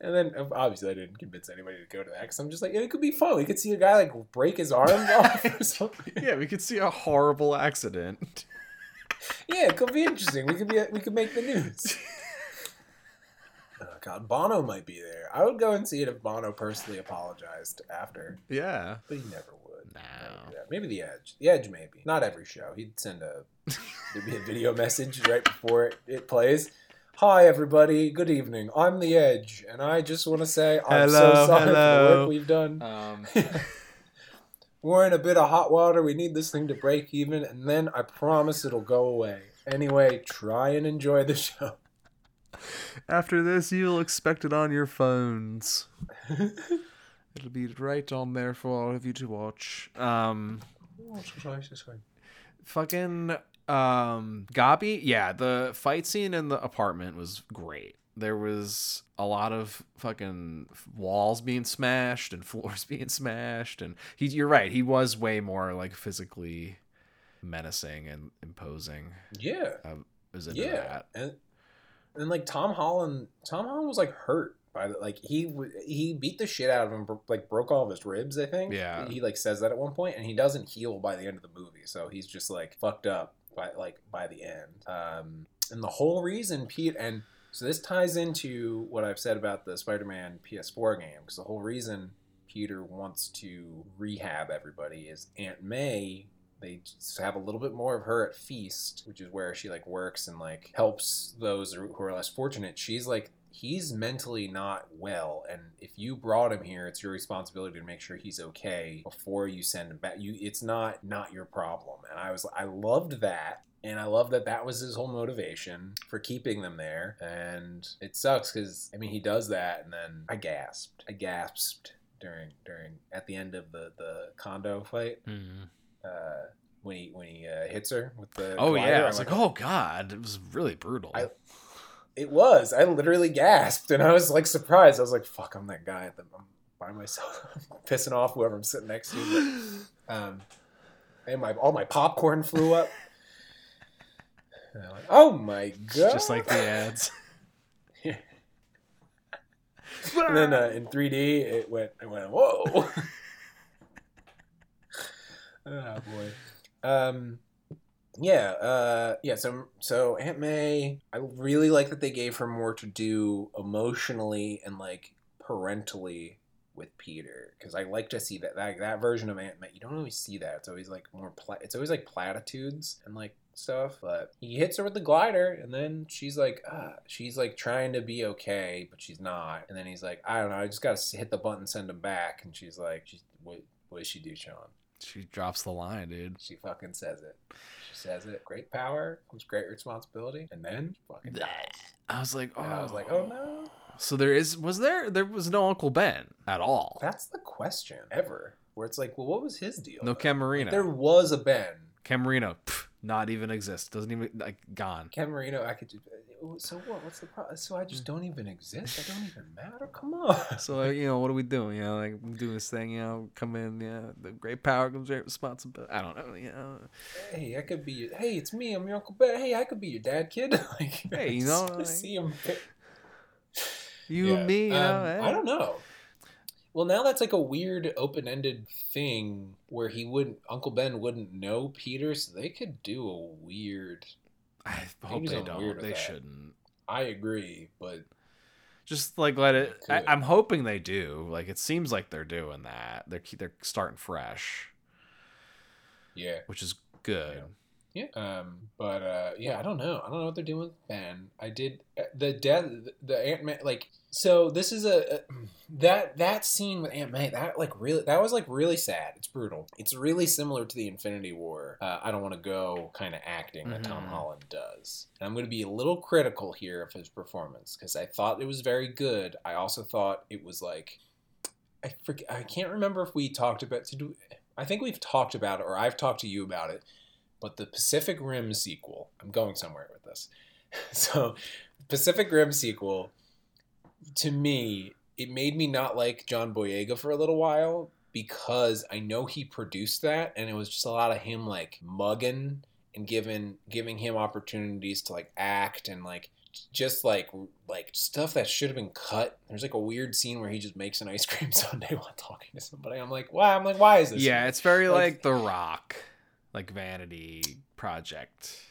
And then obviously I didn't convince anybody to go to that because I'm just like, it could be fun. We could see a guy like break his arms [laughs] off or something. yeah, we could see a horrible accident. Yeah, it could be interesting. We could be we could make the news. Oh God, Bono might be there. I would go and see it if Bono personally apologized after, yeah. but he never would. No. Never. Maybe the Edge. The Edge, maybe. Not every show. He'd send a there'd be a video message right before it, it plays. Hi everybody, good evening. I'm the Edge, and I just want to say I'm Hello, so sorry for the work we've done. Um, [laughs] We're in a bit of hot water. We need this thing to break even, and then I promise it'll go away. Anyway, try and enjoy the show. after this, you'll expect it on your phones. [laughs] It'll be right on there for all of you to watch. Um, fucking um, Gobby. Yeah, the fight scene in the apartment was great. There was a lot of fucking walls being smashed and [laughs] floors being smashed, and he. You're right. He was way more like physically menacing and imposing. Yeah, I was into yeah, that. and and like Tom Holland, Tom Holland was like hurt by the like he he beat the shit out of him, like broke all of his ribs. I think. Yeah. he like says that at one point, and he doesn't heal by the end of the movie, so he's just like fucked up by like by the end. Um, and the whole reason Pete and so this ties into what I've said about the Spider-Man PS4 game because the whole reason Peter wants to rehab everybody is Aunt May they just have a little bit more of her at feast which is where she like works and like helps those who are less fortunate she's like he's mentally not well and if you brought him here it's your responsibility to make sure he's okay before you send him back you it's not not your problem and i was i loved that and I love that that was his whole motivation for keeping them there. And it sucks because I mean he does that, and then I gasped. I gasped during during at the end of the the condo fight uh, when he when he uh, hits her with the. Oh glider. yeah, I was like, oh god, it was really brutal. I- It was. I literally gasped, and I was like surprised. I was like, "Fuck, I'm that guy I'm by myself, [laughs] pissing off whoever I'm sitting next to." But, um, and my all my popcorn flew up. Like, oh my god! Just like the ads. [laughs] and then uh, in 3D, it went. I went, whoa! [laughs] oh boy. Um, yeah, uh, yeah. So, so Aunt May, I really like that they gave her more to do emotionally and like parentally with Peter because I like to see that that that version of Aunt May. You don't always see that. It's always like more. Pla- it's always like platitudes and like stuff. But he hits her with the glider, and then she's like, ah, she's like trying to be okay, but she's not. And then he's like, I don't know, I just gotta hit the button, send him back. And she's like, she's, what, what does she do, Sean? She drops the line, dude. She fucking says it. She says it. Great power comes great responsibility, and then fucking dies. I was like, oh, And I was like, oh, oh no. So there is was there there was no Uncle Ben at all. That's the question ever. Where it's like, well, what was his deal? No though? Cam There was a Ben. Cam Marino, pff, not even exist. Doesn't even like gone. Ken Marino, I could. do- So what? What's the problem? So I just don't even exist. I don't even matter. Come on. [laughs] So like, you know, what are we doing? You know, like I'm doing this thing. You know, come in. Yeah, the great power comes great responsibility. I don't know. You know, Hey, I could be. Your, hey, it's me. I'm your Uncle Ben. Hey, I could be your dad, kid. [laughs] like, Hey, you know, [laughs] like- see him. you and me. You know, Um, eh? I don't know. Well, now that's like a weird open-ended thing where he wouldn't, Uncle Ben wouldn't know Peter, so they could do a weird. I hope they don't. They shouldn't. I agree, but Just like let it. I, I'm hoping they do. Like it seems like they're doing that. They're they're starting fresh, yeah, which is good. yeah. Um, but uh, yeah, I don't know. I don't know what they're doing with Ben. I did uh, the death, the Aunt May. Like, so this is a, a [clears throat] that that scene with Aunt May. That like really, that was like really sad. It's brutal. It's really similar to the Infinity War. Uh, I don't want to go kind of acting that Tom Mhm. Holland does. And I'm going to be a little critical here of his performance because I thought it was very good. I also thought it was like. I forget, I can't remember if we talked about to do. I think we've talked about it, or I've talked to you about it. But the Pacific Rim sequel, I'm going somewhere with this. [laughs] So, Pacific Rim sequel, to me, it made me not like John Boyega for a little while because I know he produced that, and it was just a lot of him like mugging and giving giving him opportunities to like act and like just like like stuff that should have been cut. There's like a weird scene where he just makes an ice cream [laughs] sundae while talking to somebody. I'm like, why? I'm like, why is this? Yeah, it's very Like- like, The Rock, like vanity project.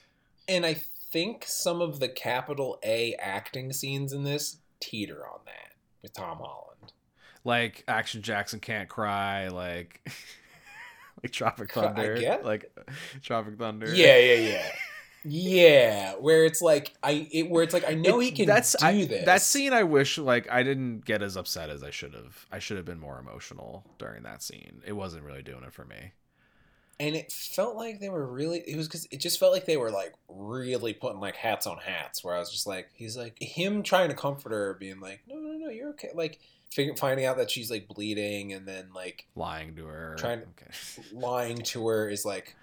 And I think some of the capital A acting scenes in this teeter on that with Tom Holland. Like Action Jackson can't cry. Like [laughs] like Tropic I Thunder. Like Tropic Thunder. Yeah, yeah, yeah. [laughs] Yeah, where it's like I it where it's like I know It- he can that's do I, this. That scene, I wish like I didn't get as upset as I should have. I should have been more emotional during that scene. It wasn't really doing it for me. And it felt like they were really it was because it just felt like they were like really putting like hats on hats where i was just like he's like him trying to comfort her being like no no no you're okay like finding out that she's like bleeding and then like Lying to her. Trying to- Okay. [laughs] lying to her is like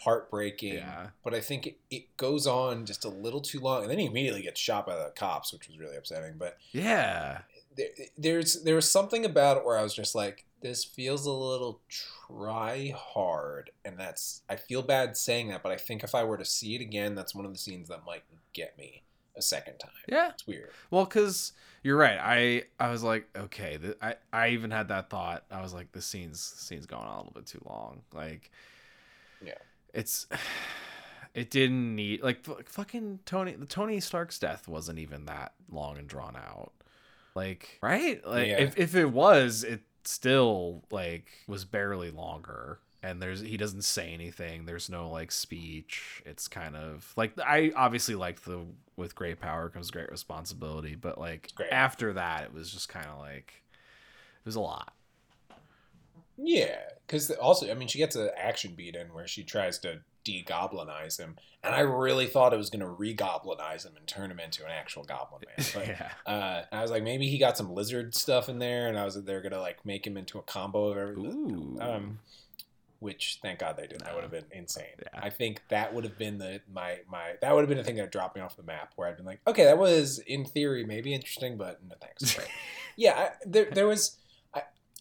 heartbreaking Yeah. but i think it, it goes on just a little too long and then he immediately gets shot by the cops which was really upsetting but Yeah. there, there's there was something about it where I was just like, this feels a little try hard, and that's I feel bad saying that, but I think if I were to see it again, that's one of the scenes that might get me a second time. Yeah. It's weird. Well, because you're right. I I was like, okay. Th- I I even had that thought. I was like, this scene's scene's going on a little bit too long. Like, Yeah. it's [sighs] it didn't need like fu- fucking Tony. The Tony Stark's death wasn't even that long and drawn out. Like, right? Like, Yeah. if if it was, it still like was barely longer. And there's he doesn't say anything. There's no like speech. It's kind of like I obviously like the with great power comes great responsibility, but like after that, it was just kind of like it was a lot. Yeah, because also, I mean, she gets an action beat in where she tries to de-goblinize him, and I really thought it was going to re-goblinize him and turn him into an actual goblin man. [laughs] But yeah, uh, I was like, maybe he got some lizard stuff in there, and I was like, they're gonna like make him into a combo of everything. Um, which thank God they didn't. That would have been insane. Yeah. I think that would have been the my my that would have been the thing that dropped me off the map where I'd been like, okay, that was in theory maybe interesting, but no thanks. But, [laughs] yeah, I, there there was.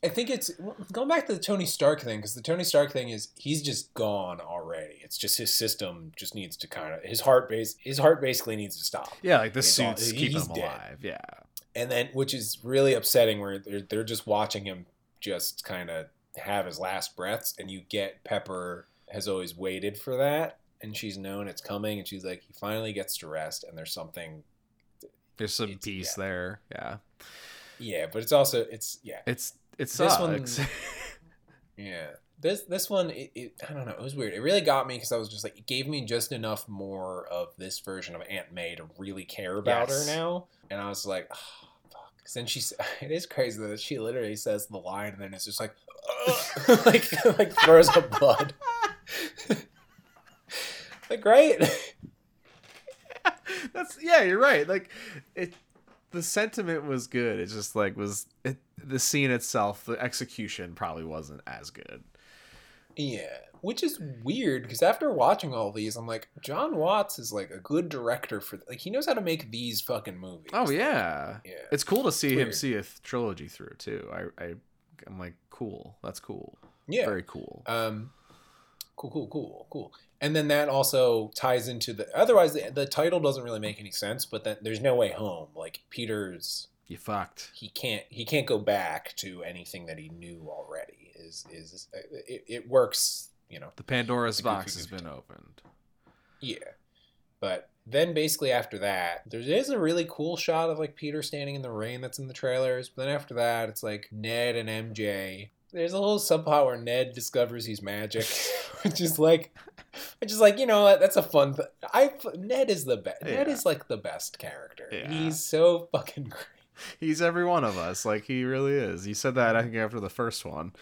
I think it's going back to the Tony Stark thing because the Tony Stark thing is he's just gone already. It's just his system just needs to kind of his heart base his heart basically needs to stop. Yeah, like the all- suits keeping he's him dead. alive. Yeah. and then which is really upsetting where they're, they're just watching him just kind of have his last breaths and you get pepper has always waited for that and she's known it's coming and she's like he finally gets to rest and there's something There's some peace yeah. there. Yeah. yeah but it's also it's yeah It's it This sucks. one- [laughs] yeah this this one it, it i don't know it was weird it really got me because i was just like it gave me just enough more of this version of aunt may to really care about Yes. her now and i was like oh, fuck. 'Cause then she's [laughs] it is crazy that she literally says the line and then it's just like [laughs] like like throws up blood like right That's yeah, you're right. Like it the sentiment was good. It just like was it the scene itself, the execution probably wasn't as good. Yeah, which is weird because after watching all these, I'm like, Jon Watts is like a good director for like he knows how to make these fucking movies. Oh yeah. yeah. It's cool to see him Weird. see a th- trilogy through too. I I I'm like cool. That's cool. Yeah. Very cool. Um, cool, cool, cool, cool. And then that also ties into the. Otherwise, the, the title doesn't really make any sense. But then there's no way home. Like Peter's, You fucked. he can't he can't go back to anything that he knew already. Is is uh, it, it works? You know. The Pandora's The box has been opened. Yeah. But then basically after that, there is a really cool shot of like Peter standing in the rain that's in the trailers. But then after that, it's like Ned and MJ. There's a little subplot where Ned discovers he's magic, [laughs] which is like, which is like you know what? That's a fun. Th- I Ned is the best. Ned is like the best character. Yeah. He's so fucking [laughs] great. [laughs] He's every one of us. Like he really is. You said that I think after the first one.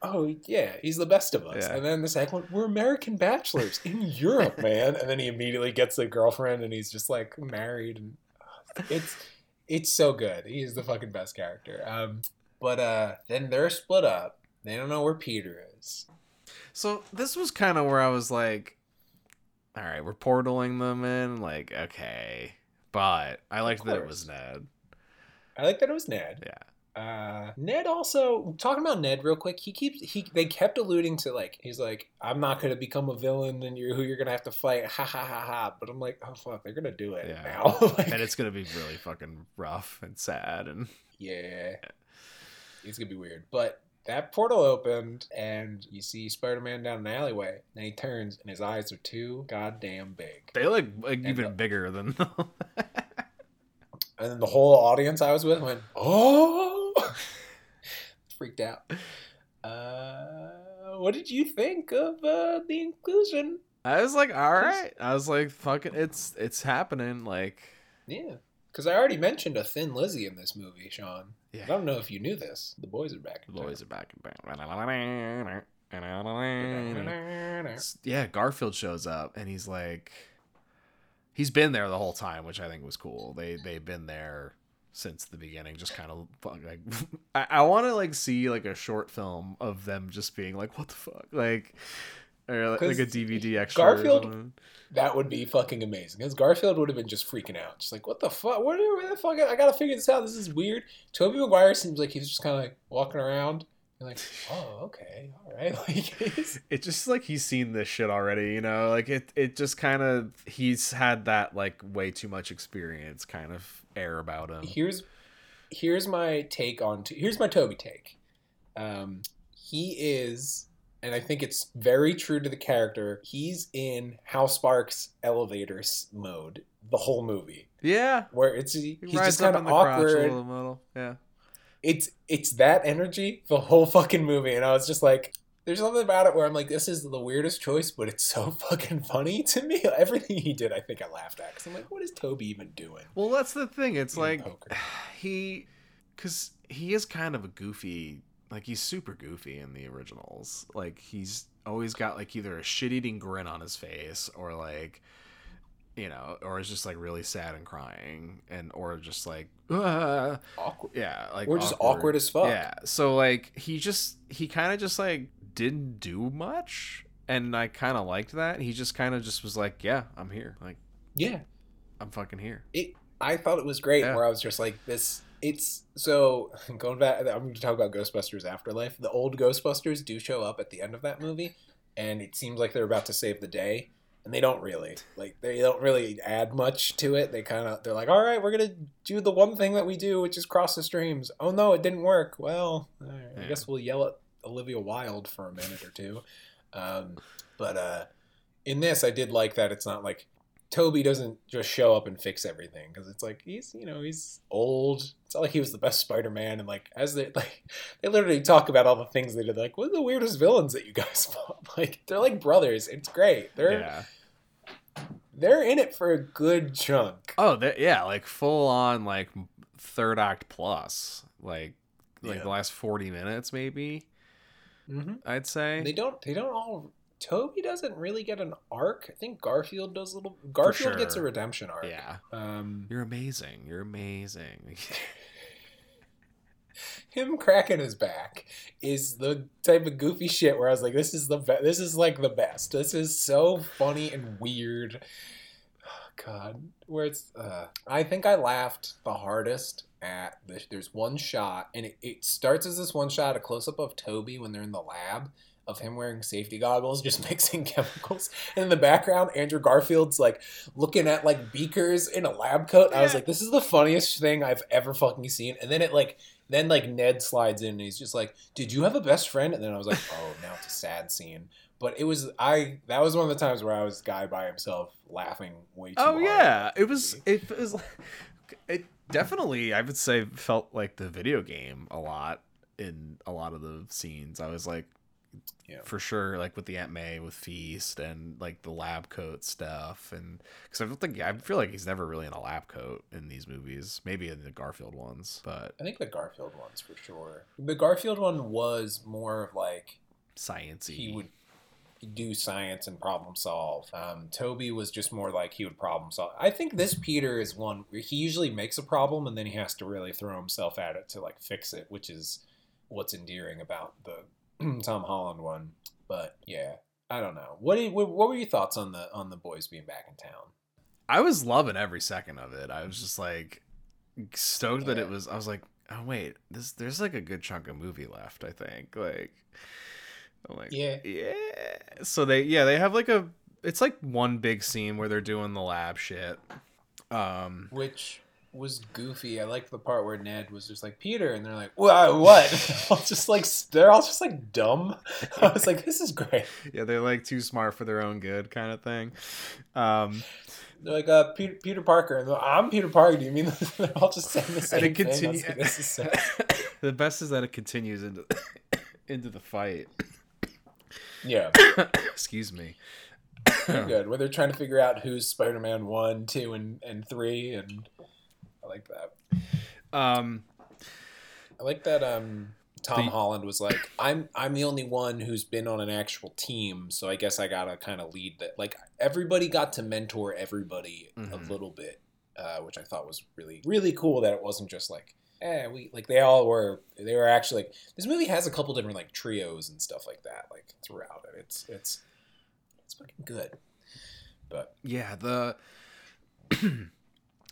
Oh yeah, he's the best of us. Yeah. And then the second one, we're American bachelors in Europe, [laughs] man. And then he immediately gets a girlfriend, and he's just like married, and [sighs] it's it's so good. He's the fucking best character. Um, but uh, then they're split up. They don't know where Peter is. So this was kind of where I was like, all right, we're portaling them in. Like, okay. But I liked that it was. Ned. I like that it was Ned. Yeah. Uh, Ned also talking about Ned real quick. He keeps he they kept alluding to like he's like I'm not gonna become a villain and you're who you're gonna have to fight. Ha ha ha ha. But I'm like oh fuck they're gonna do it Yeah. now. [laughs] Like- And it's going to be really fucking rough and sad. And Yeah. It's gonna be weird. But that portal opened and you see Spider Man down an alleyway, and he turns and his eyes are too goddamn big. they look like even the- bigger than. [laughs] And then the whole audience I was with went, Oh [laughs] freaked out. Uh what did you think of uh, the inclusion? I was like, all right. I was like, fucking, it's it's happening. Like, Yeah. Because I already mentioned a thin Lizzie in this movie, Sean. yeah. I don't know if you knew this. The boys are back. in The boys are back back. yeah, Garfield shows up and he's like, he's been there the whole time, which I think was cool. They they've been there since the beginning, just kind of like [laughs] I, I want to like see like a short film of them just being like, what the fuck, like. Or like, like a DVD extra. Garfield-. That would be fucking amazing. Because Garfield would have been just freaking out. Just like, what the fuck? What where the fuck? I gotta figure this out. This is weird. Tobey Maguire seems like he's just kind of like walking around. You're like, oh, okay, all right. [laughs] Like, it's- it just like he's seen this shit already, you know. Like it, it just kind of he's had that like way too much experience kind of air about him. here's here's my take on. here's my Tobey take. Um, he is, and I think it's very true to the character. He's in House Sparks elevator s- mode the whole movie, Yeah, where it's he he's just kind of the crotch a awkward. little. Yeah, it's it's that energy the whole fucking movie and i was just like there's something about it where i'm like this is the weirdest choice but it's so [laughs] fucking funny to me [laughs] everything he did i think i laughed at because i'm like what is tobey even doing well, that's the thing. It's in like poker? [sighs] he, because he is kind of a goofy. Like he's super goofy in the originals. Like he's always got like either a shit-eating grin on his face or like you know or is just like really sad and crying and or just like "Ah." awkward yeah like or just awkward as fuck Yeah. So like he just he kind of just like didn't do much, and I kind of liked that. He just kind of just was like, "Yeah, I'm here. Like, Yeah, I'm fucking here." it. I thought it was great. Yeah. Where I was just like, this. It's so [laughs] going back. I'm going to talk about Ghostbusters Afterlife. The old Ghostbusters do show up at the end of that movie, and it seems like they're about to save the day, and they don't really. Like they don't really add much to it. They kind of they're like, all right, we're gonna do the one thing that we do, which is cross the streams. Oh no, it didn't work. Well, right, I guess we'll yell at Olivia Wilde for a minute or two. Um, but uh, in this, I did like that it's not like Tobey doesn't just show up and fix everything because it's like he's you know he's old. It's not like he was the best Spider-Man and like as they like [laughs] they literally talk about all the things they did. Like what are the weirdest villains that you guys [laughs] fought? Like they're like brothers. It's great. They're Yeah. they're in it for a good chunk. Oh, yeah, like full on like third act plus, like like Yeah. the last forty minutes maybe. Mm-hmm. I'd say. They don't. They don't all. Tobey doesn't really get an arc. I think Garfield does a little. Garfield gets a redemption arc. yeah, Um, you're amazing. You're amazing. [laughs] [laughs] him cracking his back is the type of goofy shit where I was like, this is the be- this is like the best. This is so funny and weird. Oh, [sighs] God, where it's uh, I think I laughed the hardest at the, there's one shot and it, it starts as this one shot a close up of Tobey when they're in the lab of him wearing safety goggles [laughs] just mixing chemicals and in the background Andrew Garfield's like looking at like beakers in a lab coat I was like this is the funniest thing I've ever fucking seen and then it like then like Ned slides in and he's just like, "Did you have a best friend?" And then I was like, "Oh, now it's a sad scene." But it was I that was one of the times where I was guy by himself laughing way too oh yeah, it was. It was. [laughs] It definitely, I would say, felt like the video game a lot in a lot of the scenes. I was like, Yeah. for sure, like with the Aunt May with Feast and like the lab coat stuff, and because I don't think I feel like he's never really in a lab coat in these movies. Maybe in the Garfield ones, but I think the Garfield ones for sure. The Garfield one was more of like sciencey. he would do science and problem solve. Um, Tobey was just more like he would problem solve. I think this Peter is one where he usually makes a problem and then he has to really throw himself at it to like fix it, which is what's endearing about the [clears throat] Tom Holland one. But yeah, I don't know. What, do you, what what were your thoughts on the on the boys being back in town? I was loving every second of it. I was just like stoked that it was. I was like, oh wait, this there's like a good chunk of movie left. I think like, I'm like Yeah. yeah. So they yeah they have like a it's like one big scene where they're doing the lab shit. Um, Which was goofy. I liked the part where Ned was just like Peter, and they're like, "What? [laughs] What?" all just like they're all just like dumb. [laughs] I was like, "This is great." yeah, they're like too smart for their own good kind of thing. Um, They're like, uh, Peter, Peter Parker. And like, I'm Peter Parker. Do you mean [laughs] they're all just saying the same and it thing? Was continues. like, this is so- the best is that it continues into [coughs] into the fight. yeah, [coughs] Excuse me. good. Where they're trying to figure out who's Spider-Man one, two, and and three, and I like that. Um, I like that. Um, Tom The- Holland was like, I'm I'm the only one who's been on an actual team, so I guess I gotta kind of lead that. Like everybody got to mentor everybody a Mhm. little bit, uh, which I thought was really really cool. That it wasn't just like. Eh, we like they all were. They were actually like this movie has a couple different like trios and stuff like that like throughout it. It's it's it's fucking good. But yeah the [clears throat]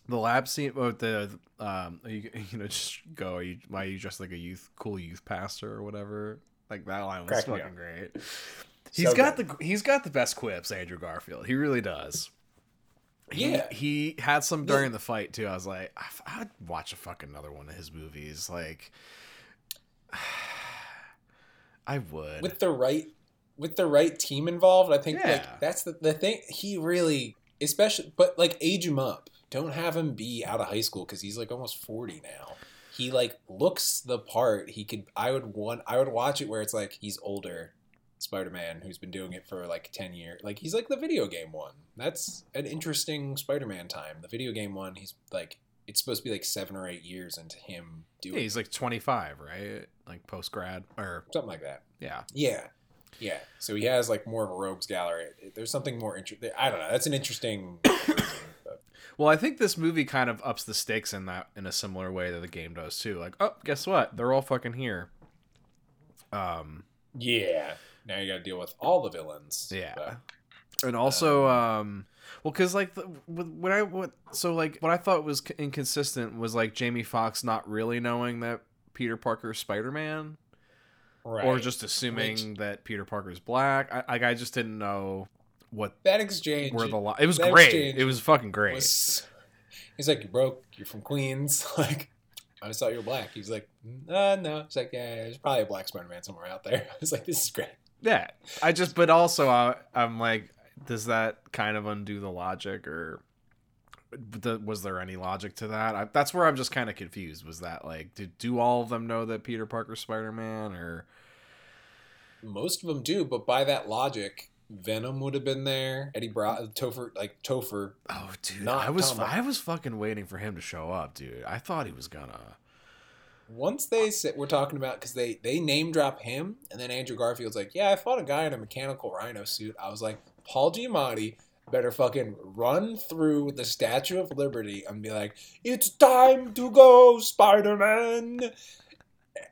the lab scene oh, the um are [laughs] you, you know just go are you why are you dressed like a youth cool youth pastor or whatever like that line was Crack fucking great He's So got good. the he's got the best quips andrew garfield he really does He- Yeah. he, had some during the fight too i was like I- i'd watch a fucking another one of his movies like [sighs] i would with the right with the right team involved, I think Yeah. like that's the, the thing. He really, especially, but like age him up. Don't have him be out of high school because he's like almost forty now. He like looks the part. He could. I would want. I would watch it where it's like he's older, Spider Man, who's been doing it for like ten years. Like he's like the video game one. That's an interesting Spider Man time. The video game one, he's like it's supposed to be like seven or eight years into him doing yeah, he's like 25 right like post grad or something like that. yeah Yeah. Yeah. So he has like more of a rogues gallery. There's something more interesting. I don't know. That's an interesting. [coughs] Well, I think this movie kind of ups the stakes in that in a similar way that the game does too. Like, oh, guess what? They're all fucking here. Um, yeah. now you got to deal with all the villains. Yeah. But, And also, um, well, because like the, when I what so like what I thought was inconsistent was like Jamie Foxx not really knowing that Peter Parker's Spider Man, right. or just assuming Which- that Peter Parker's black. I like I just didn't know what that exchange. where the li- it was great. It was fucking great. was- he's like, you broke. You're from Queens. [laughs] Like, I just thought you were black. He's like, uh, no. He's like, yeah, there's probably a black Spider Man somewhere out there. [laughs] I was like, this is great. Yeah, I just but also I, I'm like, does that kind of undo the logic or? The, was there any logic to that? I, that's where I'm just kind of confused. Was that like, did do all of them know that Peter Parker's Spider Man, or Most of them do, but by that logic, Venom would have been there. Eddie Bra Topher, like Topher. oh, dude, I was Tom- I was fucking waiting for him to show up, dude. I thought he was gonna. Once they sit, we're talking about because they they name drop him, and then Andrew Garfield's like, yeah, I fought a guy in a mechanical rhino suit. I was like, Paul Giamatti better fucking run through the Statue of Liberty and be like, it's time to go, Spider Man.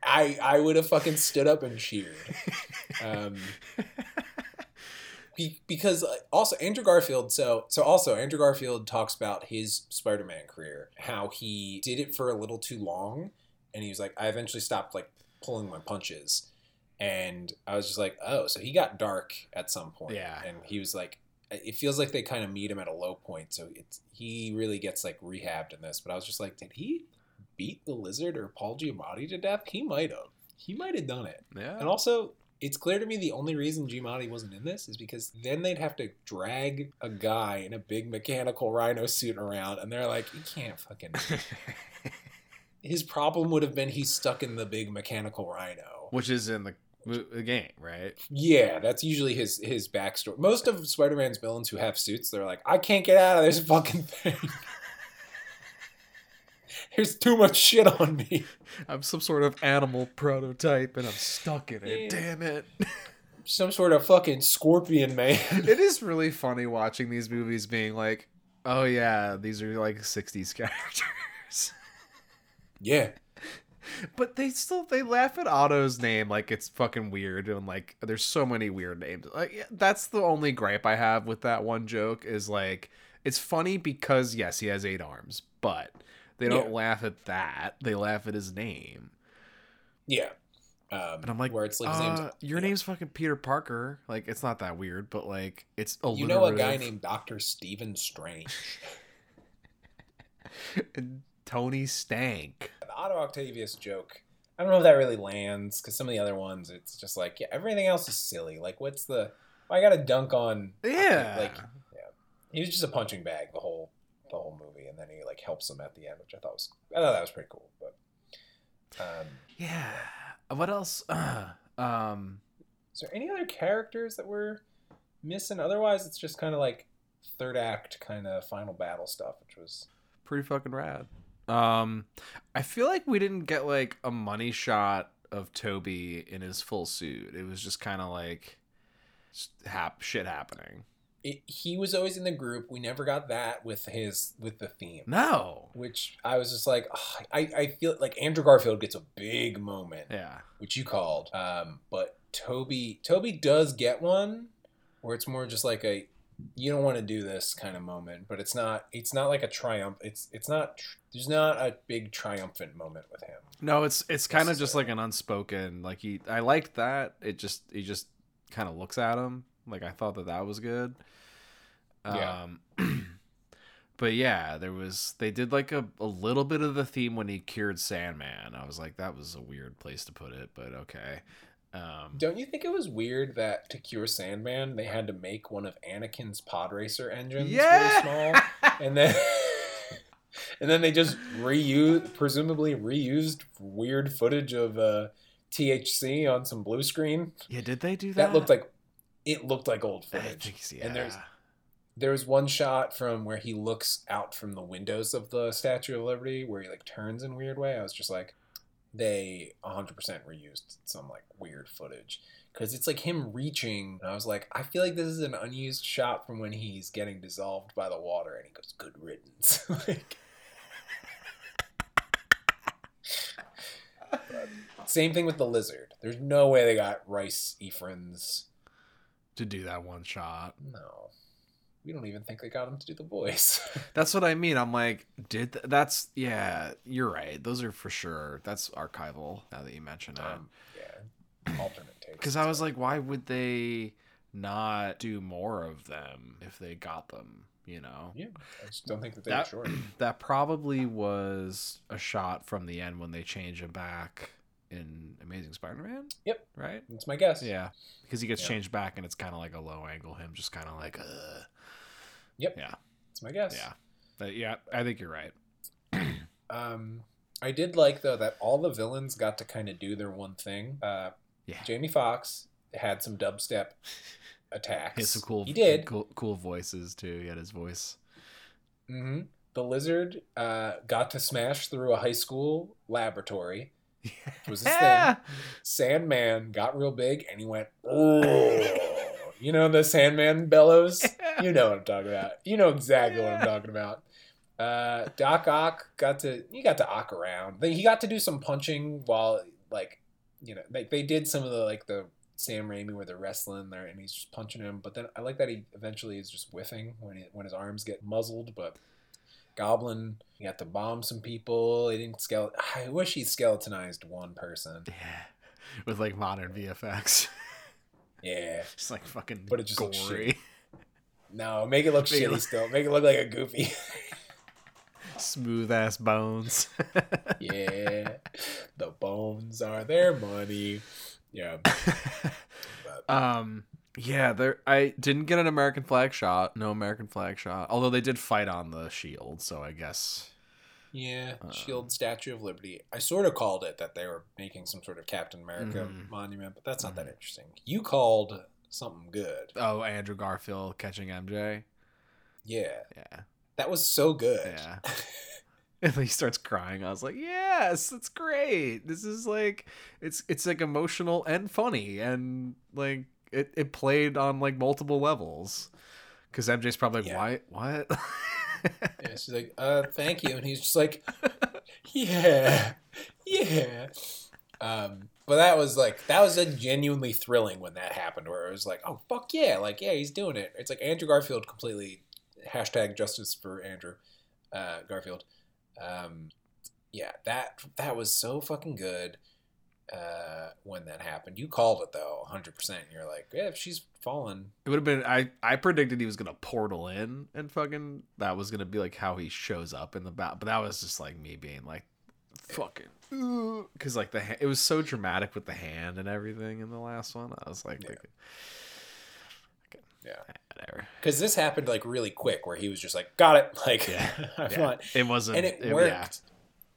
I I would have fucking stood up and cheered. [laughs] Um, be, because uh, also Andrew Garfield. So so also Andrew Garfield talks about his Spider-Man career, how he did it for a little too long, and he was like, I eventually stopped like pulling my punches, and I was just like, oh, so he got dark at some point, Yeah. and he was like. It feels like they kind of meet him at a low point, so it's he really gets like rehabbed in this. But I was just like, did he beat the lizard or Paul Giamatti to death? He might have. He might have done it. Yeah, And also, it's clear to me the only reason Giamatti wasn't in this is because then they'd have to drag a guy in a big mechanical rhino suit around, and they're like, you can't fucking. [laughs] His problem would have been he's stuck in the big mechanical rhino. which is in the, the game, right? Yeah, that's usually his his backstory. Most of Spider-Man's villains who have suits, they're like, I can't get out of this fucking thing. [laughs] There's too much shit on me. I'm some sort of animal prototype, and I'm stuck in it. Damn it. [laughs] Some sort of fucking scorpion man. it is really funny watching these movies being like, oh yeah, these are like 60s characters. [laughs] yeah. but they still they laugh at Otto's name like it's fucking weird and like there's so many weird names. Like that's the only gripe I have with that one joke is like it's funny because yes, he has eight arms, but they don't Yeah. laugh at that. They laugh at his name. Yeah. Um, And I'm like, where it's like his name's Uh, your yeah. name's fucking Peter Parker. Like it's not that weird, but like it's a You know a guy named Doctor Stephen Strange. [laughs] Tony Stank. the Otto Octavius joke. I don't know if that really lands because some of the other ones, it's just like, yeah, everything else is silly. Like, what's the? I got to dunk on. Yeah. like yeah. he was just a punching bag the whole the whole movie, and then he like helps him at the end, which I thought was I thought that was pretty cool. But um, yeah. What else? [clears throat] um is there any other characters that we're missing? Otherwise, it's just kind of like third act kind of final battle stuff, which was pretty fucking rad. Um, I feel like we didn't get like a money shot of Tobey in his full suit. It was just kind of like hap- shit happening. It, he was always in the group. We never got that with his with the theme. No. which I was just like, "Ugh," I, I feel like Andrew Garfield gets a big moment, Yeah. which you called. Um, but Tobey, Tobey does get one where it's more just like a, you don't want to do this kind of moment, but it's not, it's not like a triumph. It's, it's not, there's not a big triumphant moment with him. No, it's it's kind of just like an unspoken. Like he, I liked that. It just he just kind of looks at him. Like I thought that that was good. Yeah. Um, [clears throat] but yeah, there was they did like a, a little bit of the theme when he cured Sandman. I was like, that was a weird place to put it, but okay. Um, Don't you think it was weird that to cure Sandman, they had to make one of Anakin's pod racer engines Yeah! really small? and then [laughs] and then they just reused presumably reused weird footage of uh THC on some blue screen. yeah, did they do that? That looked like it looked like old footage. think yeah. And there's there was one shot from where he looks out from the windows of the Statue of Liberty where he like turns in a weird way. I was just like they 100% reused some like weird footage because it's like him reaching and i was like i feel like this is an unused shot from when he's getting dissolved by the water and he goes good riddance [laughs] like [laughs] same thing with the lizard There's no way they got Rhys Ifans. To do that one shot. No. We don't even think they got him to do the voice. [laughs] That's what I mean. I'm like, did th- that's yeah, you're right. Those are for sure. That's archival. Now that you mention it, um, yeah. Alternate takes. because I was like, why would they not do more of them if they got them? You know, Yeah. I just don't think that they That- were short. [clears throat] that probably was a shot from the end when they change him back in Amazing Spider-Man. Yep. Right. That's my guess. Yeah, because he gets Yeah. changed back and it's kind of like a low angle. Him just kind of like, uh, Yep. yeah, That's my guess. yeah, but yeah. I think you're right. [clears throat] Um, I did like though that all the villains got to kind of do their one thing. Uh, Yeah. Jamie Foxx had some dubstep [laughs] attacks. He had some cool. He did. cool, cool voices too. He had his voice. hmm The lizard uh, got to smash through a high school laboratory. Was his yeah. thing. Sandman got real big and he went. "Oh." You know the Sandman bellows. You know what I'm talking about. You know exactly what I'm talking about. Uh, Doc Ock got to he got to ock around. He got to do some punching while like you know like they did some of the like the Sam Raimi where they're wrestling there and he's just punching him. But then I like that he eventually is just whiffing when he, when his arms get muzzled. But Goblin he got to bomb some people. He didn't skele. I wish he skeletonized one person. Yeah. [laughs] With like modern VFX. [laughs] Yeah. just like fucking But it just gory. No, make it look Make it shitty look- still. Make it look like a goofy. [laughs] Smooth ass bones. yeah. The bones are their money. Yeah. But, um yeah, there I didn't get an American flag shot. No American flag shot. Although they did fight on the shield, so I guess yeah. Um, Shield Statue of Liberty. I sort of called it that they were making some sort of Captain America Mhm. monument, but that's not that Mhm. interesting. You called something good. Oh, Andrew Garfield catching MJ. Yeah. Yeah. That was so good. Yeah. [laughs] [laughs] And he starts crying. I was like, "Yes, it's great. This is like, it's it's like emotional and funny, and like it, it played on like multiple levels." Because MJ's probably like, Yeah. "Why? What?" [laughs] Yeah, she's like, uh, thank you. And he's just like, [laughs] yeah, yeah. Um, but that was like, that was a genuinely thrilling when that happened, where it was like, oh, fuck yeah. Like, yeah, he's doing it. It's like Andrew Garfield completely, hashtag justice for Andrew uh, Garfield. Um, yeah, that, that was so fucking good uh, when that happened. You called it though, 100%. You're like, yeah, if she's fallen, It would have been. I I predicted he was gonna portal in and fucking that was gonna be like how he shows up in the bat. But that was just like me being like, fucking, because like the ha- it was so dramatic with the hand and everything in the last one. I was like, Yeah. yeah. whatever. Because this happened like really quick, where he was just like, got it. [laughs] Like, Yeah. [laughs] Yeah. It wasn't. and it yeah. worked.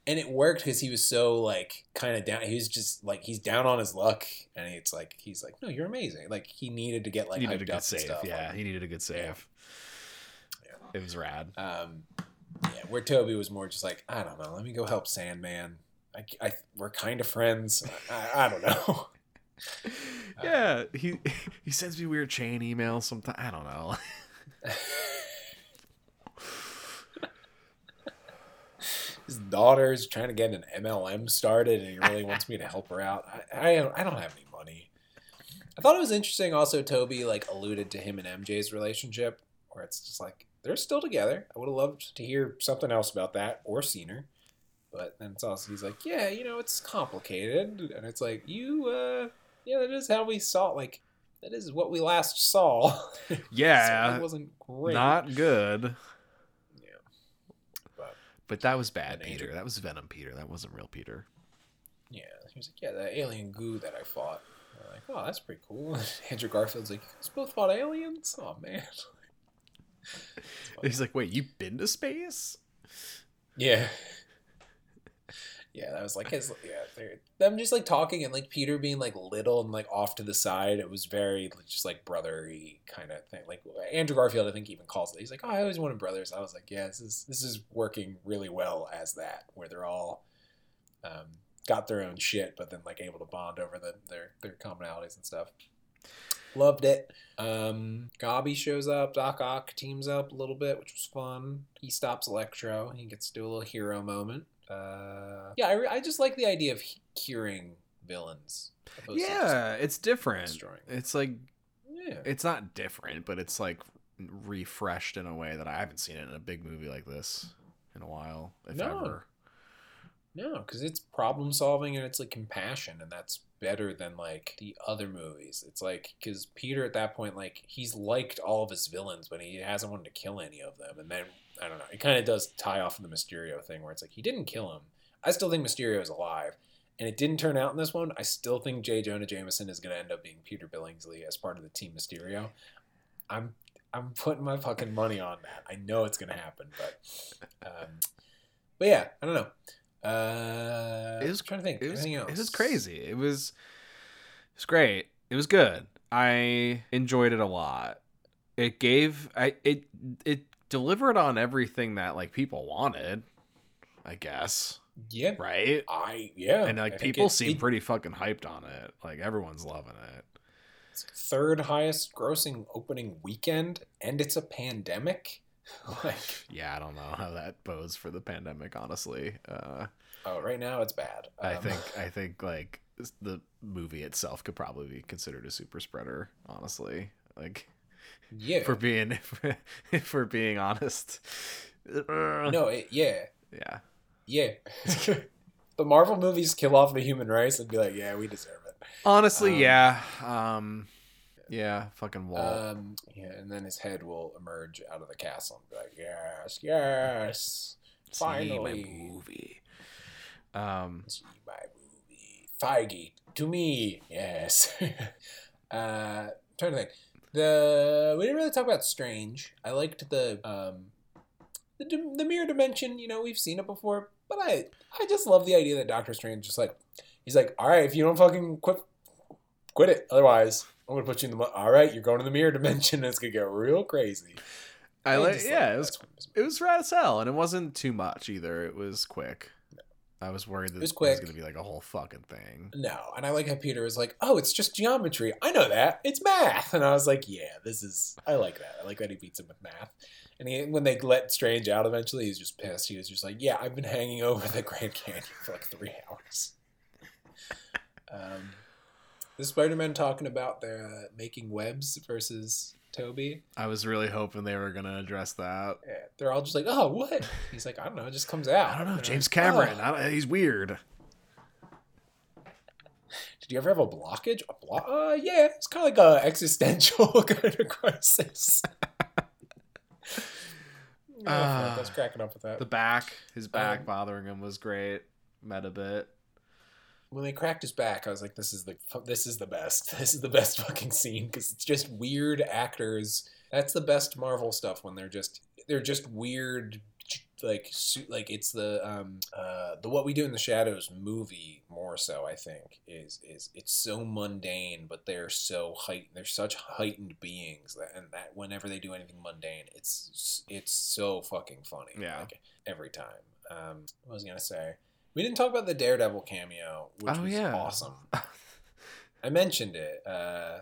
And it worked because he was so like kind of down. He was just like he's down on his luck, and it's like he's like, no, you're amazing. Like he needed to get like he needed a good save. Yeah, Like, he needed a good save. Yeah. It was rad. um, yeah. Where Tobey was more just like, I don't know. Let me go help Sandman. I, I we're kind of friends. I, I don't know. [laughs] yeah, he [laughs] he sends me weird chain emails sometimes. I don't know. [laughs] His daughter's trying to get an MLM started, and he really wants me to help her out. I, I don't, I don't have any money. I thought it was interesting. Also, Tobey like alluded to him and MJ's relationship, where it's just like they're still together. I would have loved to hear something else about that or seen her, but then it's also he's like, yeah, you know, it's complicated, and it's like you, uh, yeah, that is how we saw. Like that is what we last saw. [laughs] Yeah, it wasn't great. not good. But that was bad, Peter. That was Venom, Peter. That wasn't real Peter. Yeah, he was like, yeah, the alien goo that I fought. I'm like, oh, that's pretty cool. [laughs] Andrew Garfield's like, you guys both fought aliens? Oh man. [laughs] He's like, wait, you've been to space? Yeah. Yeah, that was like his. Yeah, they're, them just like talking and like Peter being like little and like off to the side. It was very just like brotherly kind of thing. Like Andrew Garfield, I think even calls it. He's like, oh, I always wanted brothers. I was like, yeah, this is this is working really well as that, where they're all um, got their own shit, but then like able to bond over the, their their commonalities and stuff. Loved it. Um, Gobby shows up. Doc Ock teams up a little bit, which was fun. He stops Electro. He gets to do a little hero moment. Uh, yeah, I, re- I just like the idea of curing villains. opposed to just Yeah, it's different. destroying. It's like yeah. it's not different, but it's like refreshed in a way that I haven't seen it in a big movie like this in a while, if No. ever. No, because it's problem solving and it's like compassion, and that's better than like the other movies. It's like because Peter at that point, like he's liked all of his villains, but he hasn't wanted to kill any of them. And then I don't know, it kind of does tie off of the Mysterio thing, where it's like he didn't kill him. I still think Mysterio is alive, and it didn't turn out in this one. I still think J. Jonah Jameson is going to end up being Peter Billingsley as part of the Team Mysterio. I'm I'm putting my fucking money on that. I know it's going to happen, but um, but yeah, I don't know. Uh, It was- I'm trying to think. It was it was crazy. It was it was great. It was good. I enjoyed it a lot. It gave I it it delivered on everything that like people wanted, I guess. Yeah, Right? I yeah, and like think people it- seem it- pretty fucking hyped on it. Like everyone's loving it. it's third highest grossing opening weekend, and it's a pandemic. [laughs] like, Yeah, I don't know how that bodes for the pandemic, honestly. Uh oh, right now it's bad. I Um, think [laughs] I think like the movie itself could probably be considered a super spreader, honestly. Like yeah, for being [laughs] if we're being honest. no, it, yeah, Yeah. yeah. the Marvel movies kill off the human race and be like, yeah, we deserve it. Honestly, Um, yeah. Um yeah, fucking Walt. Um, yeah, and then his head will emerge out of the castle and be like, yes, yes, See my movie. Um see my movie. Feige, to me, yes. [laughs] uh, trying to think. The we didn't really talk about Strange. I liked the um, the the mirror dimension. You know, we've seen it before, but I I just love the idea that Doctor Strange just like he's like, all right, if you don't fucking quit, quit it. Otherwise, I'm gonna put you in the. All right, you're going to the mirror [laughs] dimension. and It's gonna get real crazy. I like yeah, like it was it was rad as hell and it wasn't too much either. It was quick. I was worried that was it was quick. gonna be like a whole fucking thing. No, and I like how Peter was like, "Oh, it's just geometry. I know that. It's math." And I was like, "Yeah, this is. I like that. I like that he beats him with math." And he, when they let Strange out eventually, he's just pissed. He was just like, "Yeah, I've been hanging over the Grand Canyon for like three [laughs] hours." Um, the Spider-Man talking about their uh, making webs versus Tobey. I was really hoping they were gonna address that. Yeah, they're all just like, "Oh, what?" He's like, "I don't know. It just comes out." I don't know, James like, Cameron. "Oh." I don't, he's weird. Did you ever have a blockage? A blo- uh, yeah, it's kind of like a existential [laughs] kind of crisis. Yeah, was Ah. cracking up with that. The back, his back Um, bothering him was great. Met a bit. When they cracked his back, I was like, "This is the this is the best. [laughs] This is the best fucking scene because it's just weird actors. That's the best Marvel stuff when they're just they're just weird." Like, like it's the um uh the what we do in the shadows movie more so I think is is it's so mundane but they're so height they're such heightened beings that and that whenever they do anything mundane it's it's so fucking funny Yeah. like every time um what was I gonna say we didn't talk about the Daredevil cameo which Oh, was yeah. awesome [laughs] I mentioned it. Uh,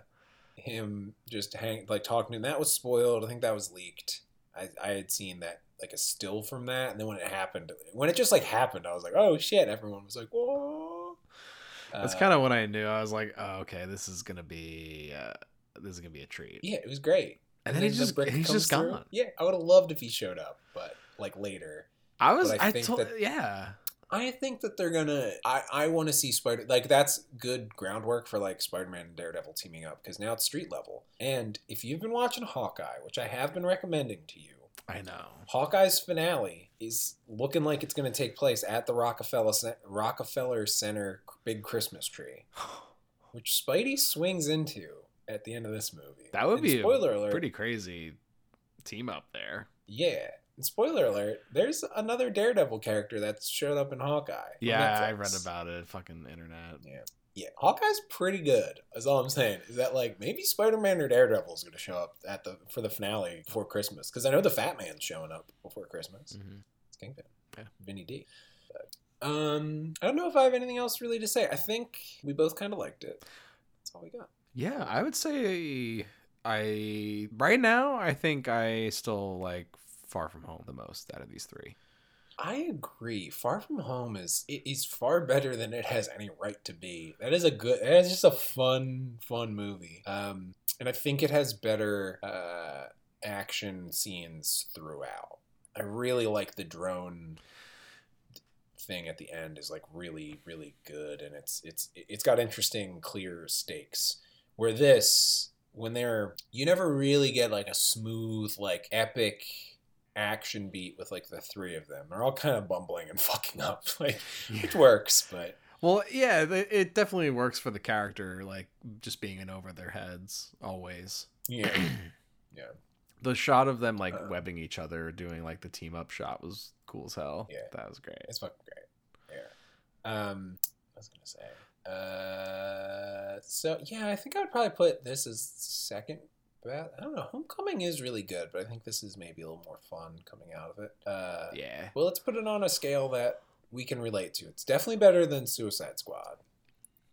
him just hang like talking to him. That was spoiled. I think that was leaked. I, I had seen that like a still from that, and then when it happened, when it just like happened, I was like, oh shit! Everyone was like, whoa. That's Uh, kind of what I knew. I was like, oh, okay, this is gonna be uh, this is gonna be a treat. yeah, it was great. And then he just brick he's just through. gone. Yeah, I would have loved if he showed up, but like later. I was But I I, told that- yeah. I think that they're gonna. I I want to see Spider. Like that's good groundwork for like Spider-Man and Daredevil teaming up because now it's street level. And if you've been watching Hawkeye, which I have been recommending to you, I know. Hawkeye's finale is looking like it's going to take place at the Rockefeller Rockefeller Center big Christmas tree, [sighs] which Spidey swings into at the end of this movie. That would And be spoiler a alert. pretty crazy team up there. Yeah. And spoiler alert. There's another Daredevil character that's showed up in Hawkeye. Yeah, I read about it. Fucking internet. Yeah. Yeah, Hawkeye's pretty good. Is all I'm saying. Is that like maybe Spider-Man or Daredevil is going to show up at the for the finale before Christmas? Because I know the Fat Man's showing up before Christmas. Mhm. It's Kingpin. Yeah. Vinny D. But, um, I don't know if I have anything else really to say. I think we both kind of liked it. That's all we got. Yeah, I would say I right now I think I still like Far From Home the most out of these three. I agree. Far From Home is it is far better than it has any right to be. That is a good. That is just a fun, fun movie. Um, and I think it has better uh, action scenes throughout. I really like the drone thing at the end is like really, really good, and it's it's it's got interesting, clear stakes. Where this, when they're, you never really get like a smooth, like epic action beat with like the three of them. They're all kind of bumbling and [laughs] fucking up, [laughs] like it works, but Well, yeah, it definitely works for the character, like just being in over their heads always. yeah, [clears throat] yeah, The shot of them like Uh. webbing each other, doing like the team up shot was cool as hell. Yeah. that was great. it's fucking great. Yeah. Um, I was gonna say. Uh, so yeah, I think I would probably put this as second. I don't know. Homecoming is really good, but I think this is maybe a little more fun coming out of it. Uh, Yeah, Well, let's put it on a scale that we can relate to. It's definitely better than Suicide Squad.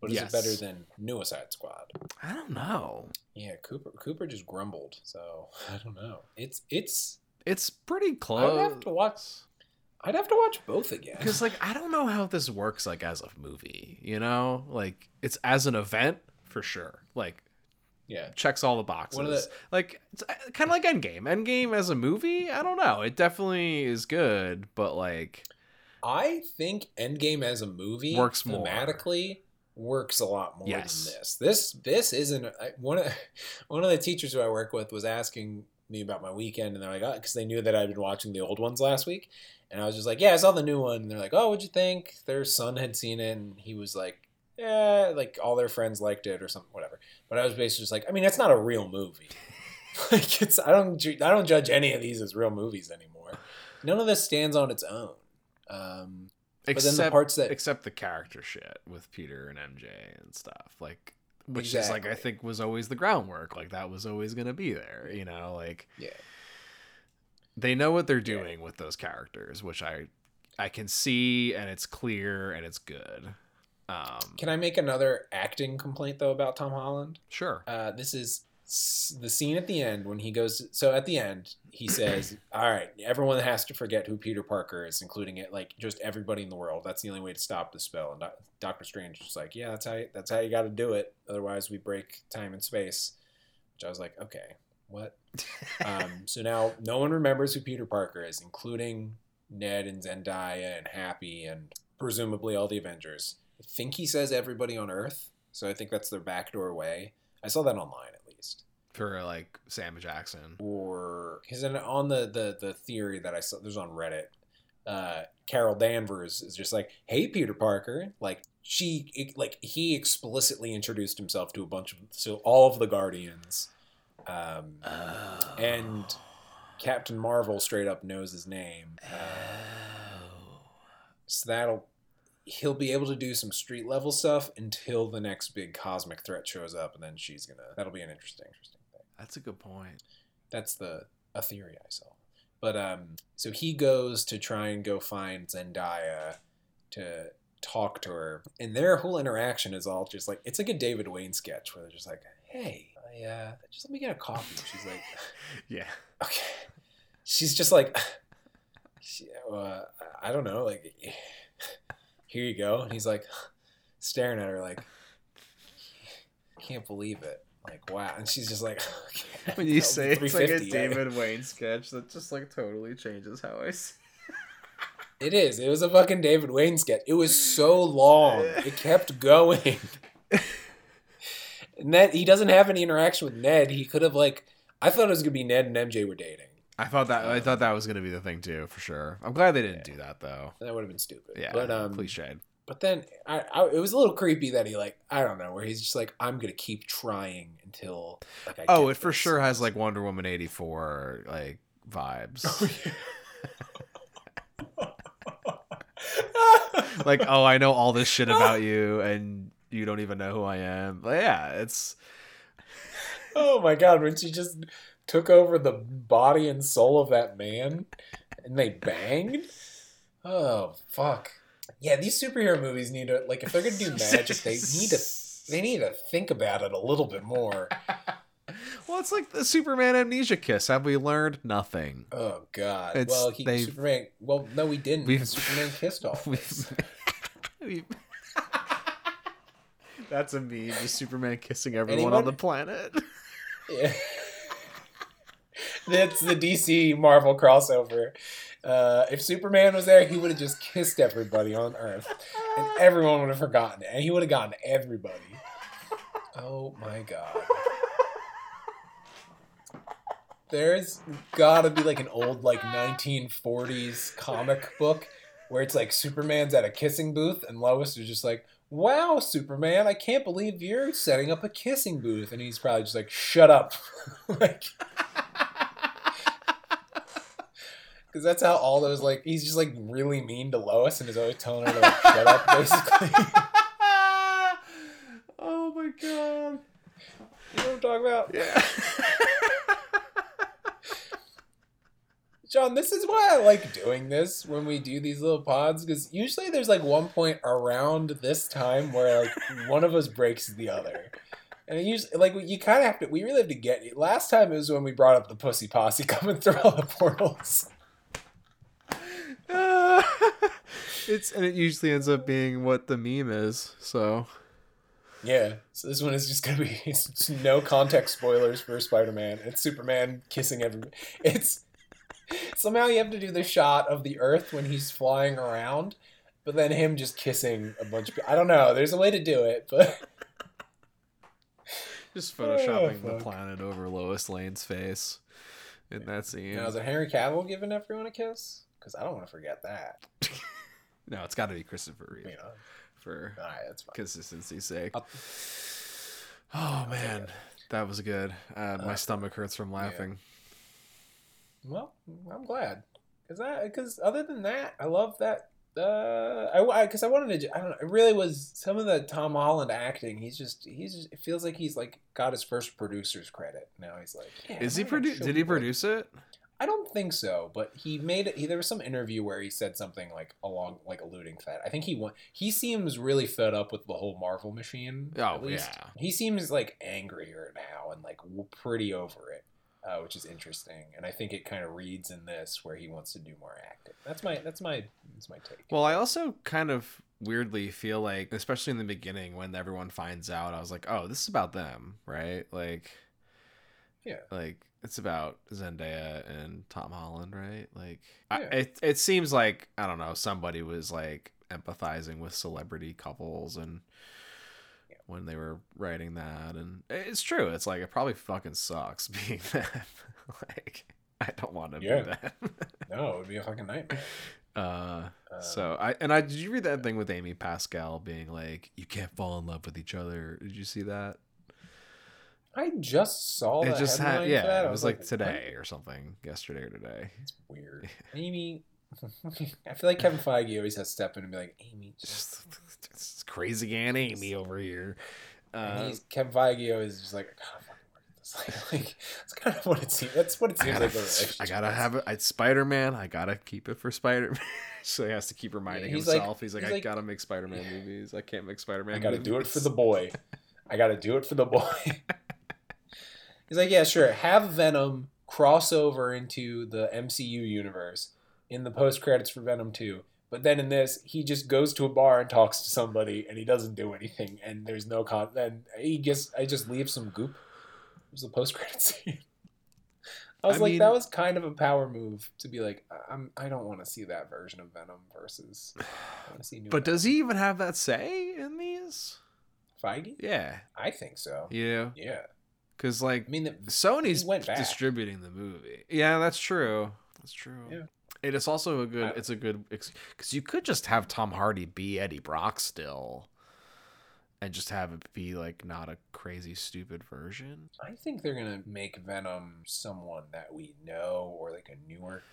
But is Yes. it better than Suicide Squad? I don't know. Yeah, Cooper Cooper just grumbled, so [laughs] I don't know. It's it's It's pretty close. I close. would have to watch I'd have to watch both again. because like I don't know how this works like as a movie. You know, like it's as an event for sure. Like yeah. checks all the boxes. The- like it's uh, kind of like Endgame. Endgame as a movie, I don't know. It definitely is good, but like I think Endgame as a movie Works more. works a lot more Yes. than this. This this isn't I, one of [laughs] one of the teachers who I work with was asking me about my weekend, and they're like, oh, because they knew that I'd been watching the old ones last week, and I was just like, yeah, I saw the new one. And they're like, oh, what'd you think? Their son had seen it, and he was like, yeah, like all their friends liked it or something, whatever. But I was basically just like, I mean, it's not a real movie. [laughs] like it's I don't ju- I don't judge any of these as real movies anymore. None of this stands on its own. Um, except the parts that except the character shit with Peter and MJ and stuff. Like which is like I think was always the groundwork. Like that was always going to be there, you know, like yeah, they know what they're doing with those characters, which I I can see and it's clear and it's good. Um can I make another acting complaint though about Tom Holland? sure. Uh, this is s- the scene at the end when he goes. So at the end, he says, [clears throat] "All right, everyone has to forget who Peter Parker is, including it, like just everybody in the world. That's the only way to stop the spell." And Doctor Strange is like, "Yeah, that's how you, that's how you got to do it. Otherwise, we break time and space." Which I was like, "Okay, what?" [laughs] um, so now no one remembers who Peter Parker is, including Ned and Zendaya and Happy and presumably all the Avengers. I think he says everybody on Earth, so I think that's their backdoor way. I saw that online at least. For like Sam Jackson. Or because on the, the the theory that I saw, there's on Reddit. Uh, Carol Danvers is just like, "Hey, Peter Parker." Like she, it- like he explicitly introduced himself to a bunch of so all of the Guardians. Um, and Captain Marvel straight up knows his name. Uh, so that'll he'll be able to do some street level stuff until the next big cosmic threat shows up, and then she's gonna. That'll be an interesting, interesting thing. That's a good point. That's the a theory I saw. But um, so he goes to try and go find Zendaya to talk to her, and their whole interaction is all just like it's like a David Wain sketch where they're just like, "Hey, I, uh, just let me get a coffee." She's like, [laughs] Yeah. okay. She's just like, [laughs] she, uh, I don't know, like, here you go. And he's like, staring at her, like, can't believe it. Like, wow. And she's just like, okay, [laughs] When you say it's like a 350? David Wain sketch, that just like totally changes how I see. It is. It was a fucking David Wain sketch. It was so long. It kept going. [laughs] Ned, he doesn't have any interaction with Ned. He could have, like, I thought it was going to be Ned and MJ were dating. I thought that I thought that was gonna be the thing too, for sure. I'm glad they didn't do that though. That would have been stupid. Yeah, But, um, cliched. But then I, I, it was a little creepy that he like I don't know where he's just like I'm gonna keep trying until like I Oh, get it for this." sure has like Wonder Woman eighty four like vibes. [laughs] like, oh, I know all this shit [laughs] about you, and you don't even know who I am. But yeah, it's oh my god when she just took over the body and soul of that man and they banged. Oh fuck. Yeah, these superhero movies need to like if they're gonna do [laughs] magic, they need to they need to think about it a little bit more. [laughs] Well, it's like the Superman amnesia kiss. Have we learned nothing? Oh God. It's- well, he Superman. Well, no, we didn't. We've- Superman kissed all. [laughs] We've- That's a meme. Just Superman kissing everyone Anyone? on the planet. Yeah. That's the DC Marvel crossover. Uh, if Superman was there, he would have just kissed everybody on Earth, and everyone would have forgotten it, and he would have gotten everybody. Oh my god. There's gotta be like an old like 1940s comic book where it's like Superman's at a kissing booth and Lois is just like, "Wow, Superman, I can't believe you're setting up a kissing booth," and he's probably just like, "Shut up," [laughs] like. Because that's how all those like he's just like really mean to Lois and is always telling her to like shut up [laughs] basically. oh my god. you know what I'm talking about? Yeah. John, this is why I like doing this when we do these little pods because usually there's like one point around this time where like [laughs] one of us breaks the other. And it usually, like, you kind of have to, we really have to get, it. last time it was when we brought up the Pussy Posse coming through all the portals. [laughs] it's and it usually ends up being what the meme is. So Yeah, so this one is just gonna be [laughs] no context spoilers for Spider-Man. It's Superman kissing everybody. It's somehow you have to do the shot of the Earth when he's flying around, but then him just kissing a bunch of. people. I don't know. There's a way to do it, but [laughs] just photoshopping Oh, the planet over Lois Lane's face in that scene. know, is it Henry Cavill giving everyone a kiss? Because I don't want to forget that. [laughs] no, it's got to be Christopher You Reeve know, for all right, that's fine. consistency's sake. I'll- Oh man, that was good. Uh, my Uh, stomach hurts from laughing. Well, I'm glad because I because other than that, I love that. Uh, I because I, wanted to. I don't know. It really was some of the Tom Holland acting. He's just he's just, it feels like he's like got his first producer's credit. Now he's like, yeah, Is he I'm gonna produ- Did he you, produce it? I don't think so, but he made it. He, there was some interview where he said something like along like alluding to that. I think he want. He seems really fed up with the whole Marvel machine. Oh, at least. yeah. He seems like angrier now and like pretty over it, uh, which is interesting. And I think it kind of reads in this where he wants to do more acting. That's my that's my that's my take. Well, I also kind of weirdly feel like, especially in the beginning when everyone finds out, I was like, oh, this is about them, right? Like, Yeah. like it's about Zendaya and Tom Holland, right? Like, I, it it seems like I don't know, somebody was like empathizing with celebrity couples and. Yeah. When they were writing that, and it's true. It's like it probably fucking sucks [laughs] being that. [laughs] like I don't want to Yeah. be that. [laughs] No, it would be a fucking nightmare. uh, Uh, so I and I did you read that thing with Amy Pascal being like, you can't fall in love with each other? Did you see that? I just saw it just had yeah, that. I it was like, what? today or something, yesterday or today. It's weird. [laughs] Amy, [laughs] I feel like Kevin Feige always has to step in and be like, Amy, just. Just it's crazy Aunt Amy over here. And Uh, he's, Kevin Feige always just like, I gotta work this. [laughs] Like, that's kind of what it seems. That's what it I seems gotta, like. I gotta have it. It's Spider Man. I gotta keep it for Spider Man. so he has to keep reminding he's like- himself. he's like, he's I like- gotta make Spider Man movies. I can't make Spider Man. I gotta do it for the boy. I gotta do it for the boy. He's like, yeah, sure. Have Venom cross over into the MCU universe in the post credits for Venom 2. But then in this, he just goes to a bar and talks to somebody, and he doesn't do anything, and there's no con. Then he just, I just leave some goop. It was the post credits [laughs] scene. I was I like, mean- that was kind of a power move to be like, I'm, I don't want to see that version of Venom versus. [sighs] I want to see new. But Venom. does he even have that say in these? Feige? Yeah, I think so. yeah. Yeah. Because like I mean, the, Sony's distributing the movie. Yeah, that's true. That's true. Yeah. It is also a good. It's a good because you could just have Tom Hardy be Eddie Brock still, and just have it be like not a crazy stupid version. I think they're gonna make Venom someone that we know or like a newer.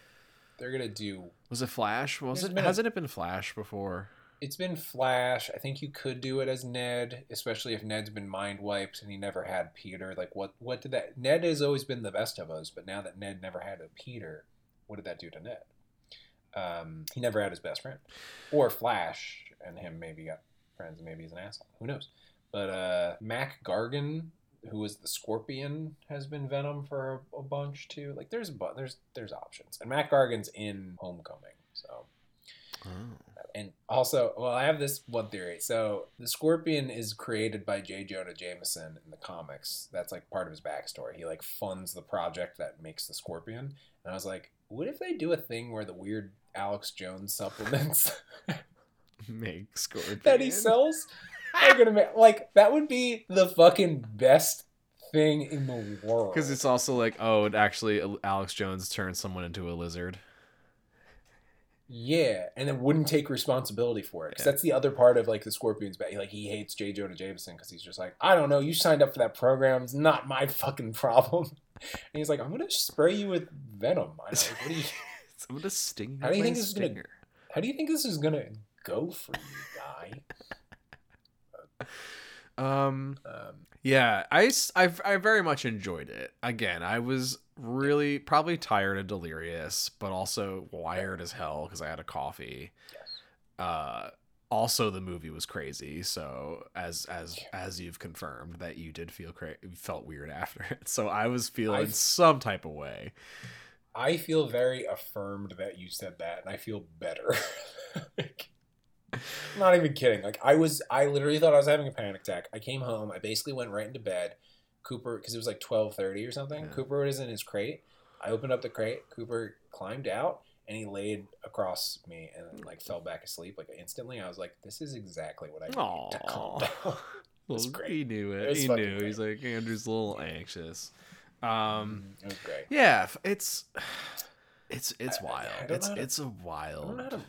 They're gonna do. Was it Flash? Was it? Hasn't it been Flash before? It's been Flash. I think you could do it as Ned, especially if Ned's been mind wiped and he never had Peter. Like what? What did that? Ned has always been the best of us, but now that Ned never had a Peter, what did that do to Ned? Um, he never had his best friend, or Flash and him maybe got friends maybe he's an asshole. Who knows? But uh, Mac Gargan who was the Scorpion has been Venom for a, a bunch too. Like there's a there's there's options, and Mac Gargan's in Homecoming, so and also, well, I have this one theory. So the Scorpion is created by J. Jonah Jameson in the comics. That's like part of his backstory. He like funds the project that makes the Scorpion. And I was like, what if they do a thing where the weird Alex Jones supplements [laughs] Make Scorpion. [laughs] that he sells are gonna make like that would be the fucking best thing in the world. [laughs] Because it's also like, oh, it actually Alex Jones turned someone into a lizard. Yeah, and then wouldn't take responsibility for it. Because Yeah. that's the other part of like the Scorpions. But like he hates J. Jonah Jameson because he's just like, I don't know. You signed up for that program. It's not my fucking problem. [laughs] And he's like, I'm gonna spray you with venom. I like, what do you, [laughs] I'm gonna sting. How do you think this is gonna- stinger. how do you think this is gonna go for you, guy? [laughs] Um. Um, Yeah, I, I've- I very much enjoyed it. Again, I was really probably tired and delirious, but also wired as hell because I had a coffee. yes. Uh, also, the movie was crazy. So as as as you've confirmed that you did feel cra- felt weird after it. [laughs] So I was feeling I- some type of way. I feel very affirmed that you said that, and I feel better. [laughs] like, not even kidding. Like I was, I literally thought I was having a panic attack. I came home. I basically went right into bed. Cooper, because it was like twelve thirty or something. Yeah. Cooper was in his crate. I opened up the crate. Cooper climbed out and he laid across me and like fell back asleep like instantly. I was like, "This is exactly what I need to calm down." [laughs] was Well, great. He knew it. It he knew. He's like Andrew's a little anxious. Um. it was great. Yeah, [sighs] it's it's it's wild. It's know how to- it's a I don't know wild.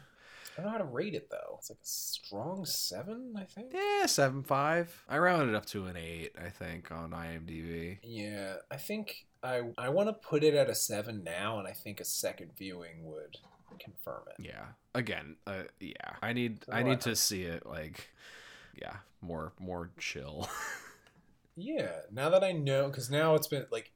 I don't know how to rate it though. It's like a strong seven, I think. Yeah, seven five. I rounded up to an eight. I think on IMDb. Yeah, I think I I want to put it at a seven now, and I think a second viewing would confirm it. Yeah. Again, uh, yeah. I need I need to see it like, yeah, more more chill. [laughs] Yeah, now that I know, because now it's been like,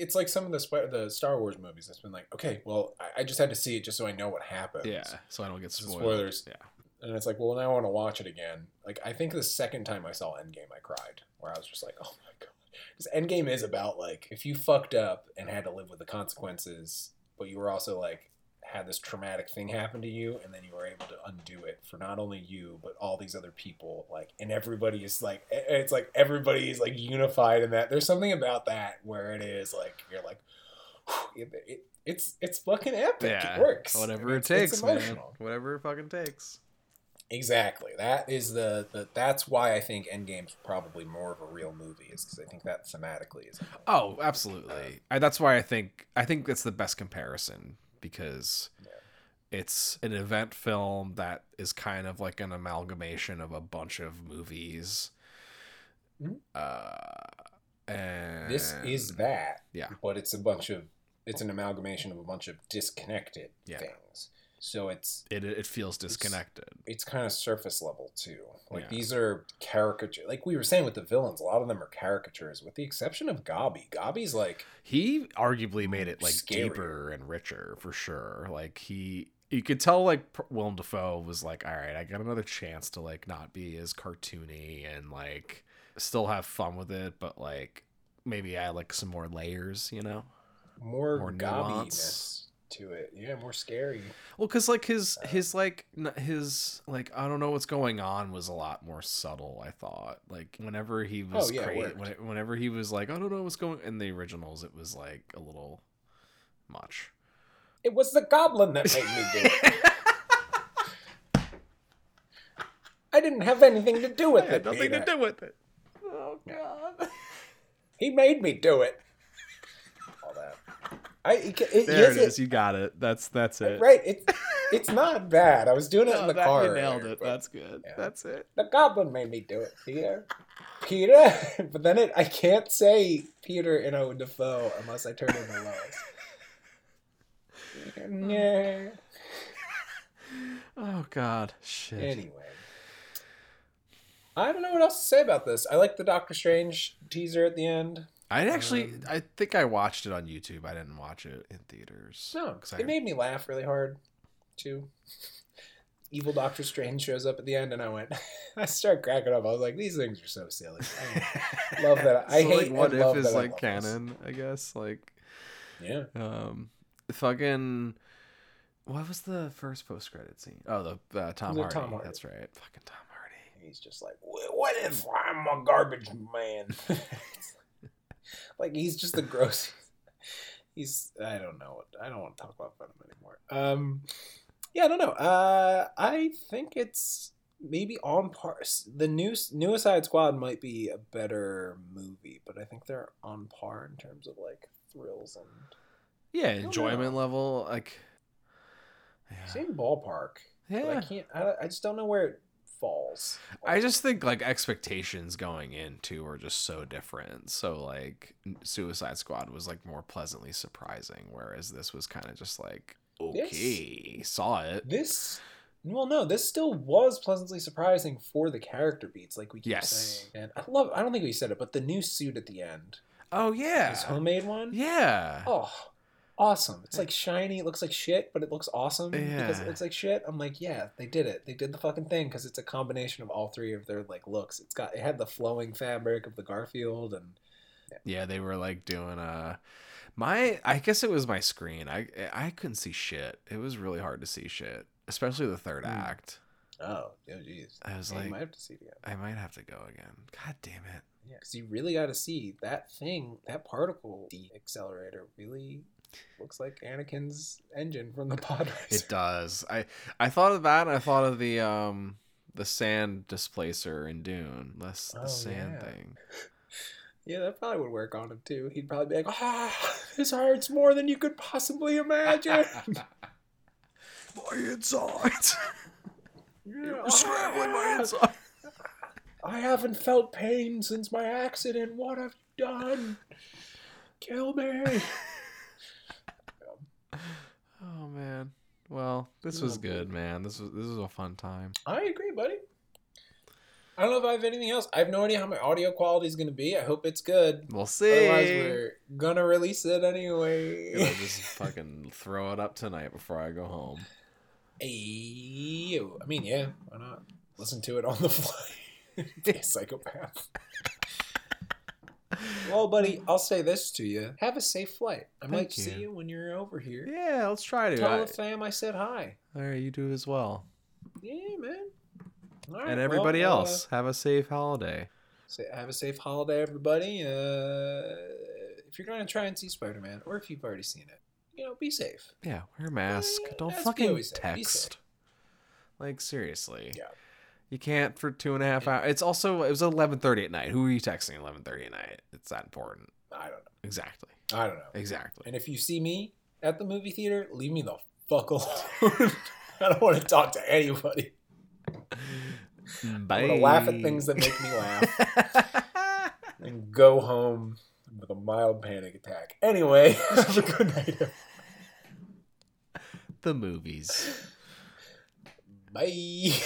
it's like some of the Sp- the Star Wars movies. It's been like, okay, well, I, I just had to see it just so I know what happens. yeah, so I don't get spoiled. spoilers. Yeah. and it's like, well, now I want to watch it again. Like, I think the second time I saw Endgame, I cried, where I was just like, oh my god, because Endgame is about like if you fucked up and had to live with the consequences, but you were also like had this traumatic thing happen to you, and then you were able to undo it for not only you but all these other people. Like, and everybody is like, it's like everybody is like unified in that. There's something about that where it is like you're like. [sighs] It, it, it's it's fucking epic. Yeah. It works. Whatever it it's takes, man. Whatever it fucking takes. Exactly. That is the, the that's why I think Endgame's probably more of a real movie is because I think that thematically is. Oh, absolutely. Um, I, that's why I think I think that's the best comparison because Yeah. it's an event film that is kind of like an amalgamation of a bunch of movies. Mhm. Uh, and This is that, yeah, but it's a bunch of it's an amalgamation of a bunch of disconnected Yeah. things. So it's it it feels disconnected. it's kind of surface level too. Like Yeah. these are caricature. Like we were saying with the villains, a lot of them are caricatures, with the exception of Gobby. Gobby's like He arguably made it like Scarier. deeper and richer for sure. Like he, you could tell like Willem Dafoe was like, all right, I got another chance to like not be as cartoony and like still have fun with it, but like maybe add like some more layers, you know? more, More Gobby-ness to it. Yeah, more scary. Well, because like his his like his like I don't know what's going on was a lot more subtle. I thought like whenever he oh, was Oh, yeah, cra- when, whenever he was like I don't know what's going on in the originals, it was like a little much. It was the goblin that made me do it. [laughs] I didn't have anything to do with it. Nothing Peter. To do with it. Oh god. [laughs] He made me do it. I it, it, There yes, it is. You got it. That's that's it. Right. It's it's not bad. I was doing it No, in the that- car. you nailed earlier, it. That's good. yeah. That's it. The goblin made me do it, Peter. Peter, [laughs] but then it, I can't say Peter in a Dafoe unless I turn in the lows. [laughs] Yeah. [laughs] Oh god. Shit. Anyway, I don't know what else to say about this. I like the Doctor Strange teaser at the end. I actually, Um, I think I watched it on YouTube. I didn't watch it in theaters. No, 'Cause I- it made me laugh really hard, too. [laughs] evil Doctor Strange shows up at the end, and I went, [laughs] I start cracking up. I was like, these things are so silly. I [laughs] love that. I So, hate like, what if is I like love this. canon? I guess like Yeah. um, fucking. What was the first post credit scene? Oh, the uh, Tom, Hardy. Tom Hardy. That's right. Fucking Tom Hardy. He's just like, what if I'm a garbage man? Like he's just the gross. [laughs] He's I don't know. I don't want to talk about Venom anymore. Um, yeah, I don't know. Uh, I think it's maybe on par. The new Suicide Squad might be a better movie, but I think they're on par in terms of like thrills and Yeah, enjoyment know. level like. Yeah. same ballpark. But I can't. I, I just don't know where it falls. I just think like expectations going into are just so different. So like Suicide Squad was like more pleasantly surprising, whereas this was kind of just like This- okay, saw it. This well no, this still was pleasantly surprising for the character beats, like we keep Yes. saying. And I love I don't think we said it, but the new suit at the end. Oh yeah. His homemade one. yeah. Oh awesome. It's like shiny, it looks like shit, but it looks awesome yeah. because it looks like shit. I'm like, yeah, they did it. They did the fucking thing because it's a combination of all three of their like looks. It's got it had the flowing fabric of the Garfield and Yeah, they were like doing uh my I guess it was my screen. I I couldn't see shit. It was really hard to see shit, especially the third Hmm. act. oh, oh jeez. I was Yeah, like might have to see it again. I might have to go again. God damn it. Yeah, because you really got to see that thing, that particle de accelerator really looks like Anakin's engine from the pod [laughs] racer. It does. I I thought of that. And I thought of the um the sand displacer in Dune. Less the Oh, sand yeah. thing. [laughs] Yeah, that probably would work on him too. He'd probably be like, ah, this hurts more than you could possibly imagine. [laughs] My insides. Yeah, scrambling my insides. I haven't felt pain since my accident. What have you done? Kill me. [laughs] Oh man. Well, this was Oh, good, man. This was this was a fun time. I agree, buddy. I don't know if I have anything else. I have no idea how my audio quality is going to be. I hope it's good. We'll see. Otherwise, we're gonna release it anyway. [laughs] just fucking throw it up tonight before I go home. Hey, oh, I mean, yeah, why not? Listen to it on the [laughs] fly. Be a psychopath. Well, buddy, I'll say this to you: Have a safe flight. I might Thank see you. you when you're over here. Yeah, let's try to. Tell I- the fam I said hi. all right, you do as well. Yeah, man. All right, and everybody well, uh, else, have a safe holiday. Say, have a safe holiday, everybody. Uh, if you're going to try and see Spider Man, or if you've already seen it, you know, be safe. Yeah, wear a mask. Don't fucking always say, be safe. text. Like seriously. Yeah. You can't for two and a half hours. It's also it was eleven thirty at night. Who are you texting eleven thirty at night? It's that important. I don't know. Exactly. I don't know. Exactly. And if you see me at the movie theater, leave me the fuck alone. [laughs] I don't want to talk to anybody. Bye. I want to laugh at things that make me laugh and go home with a mild panic attack. Anyway, [laughs] have a good night. the movies. Bye. [laughs]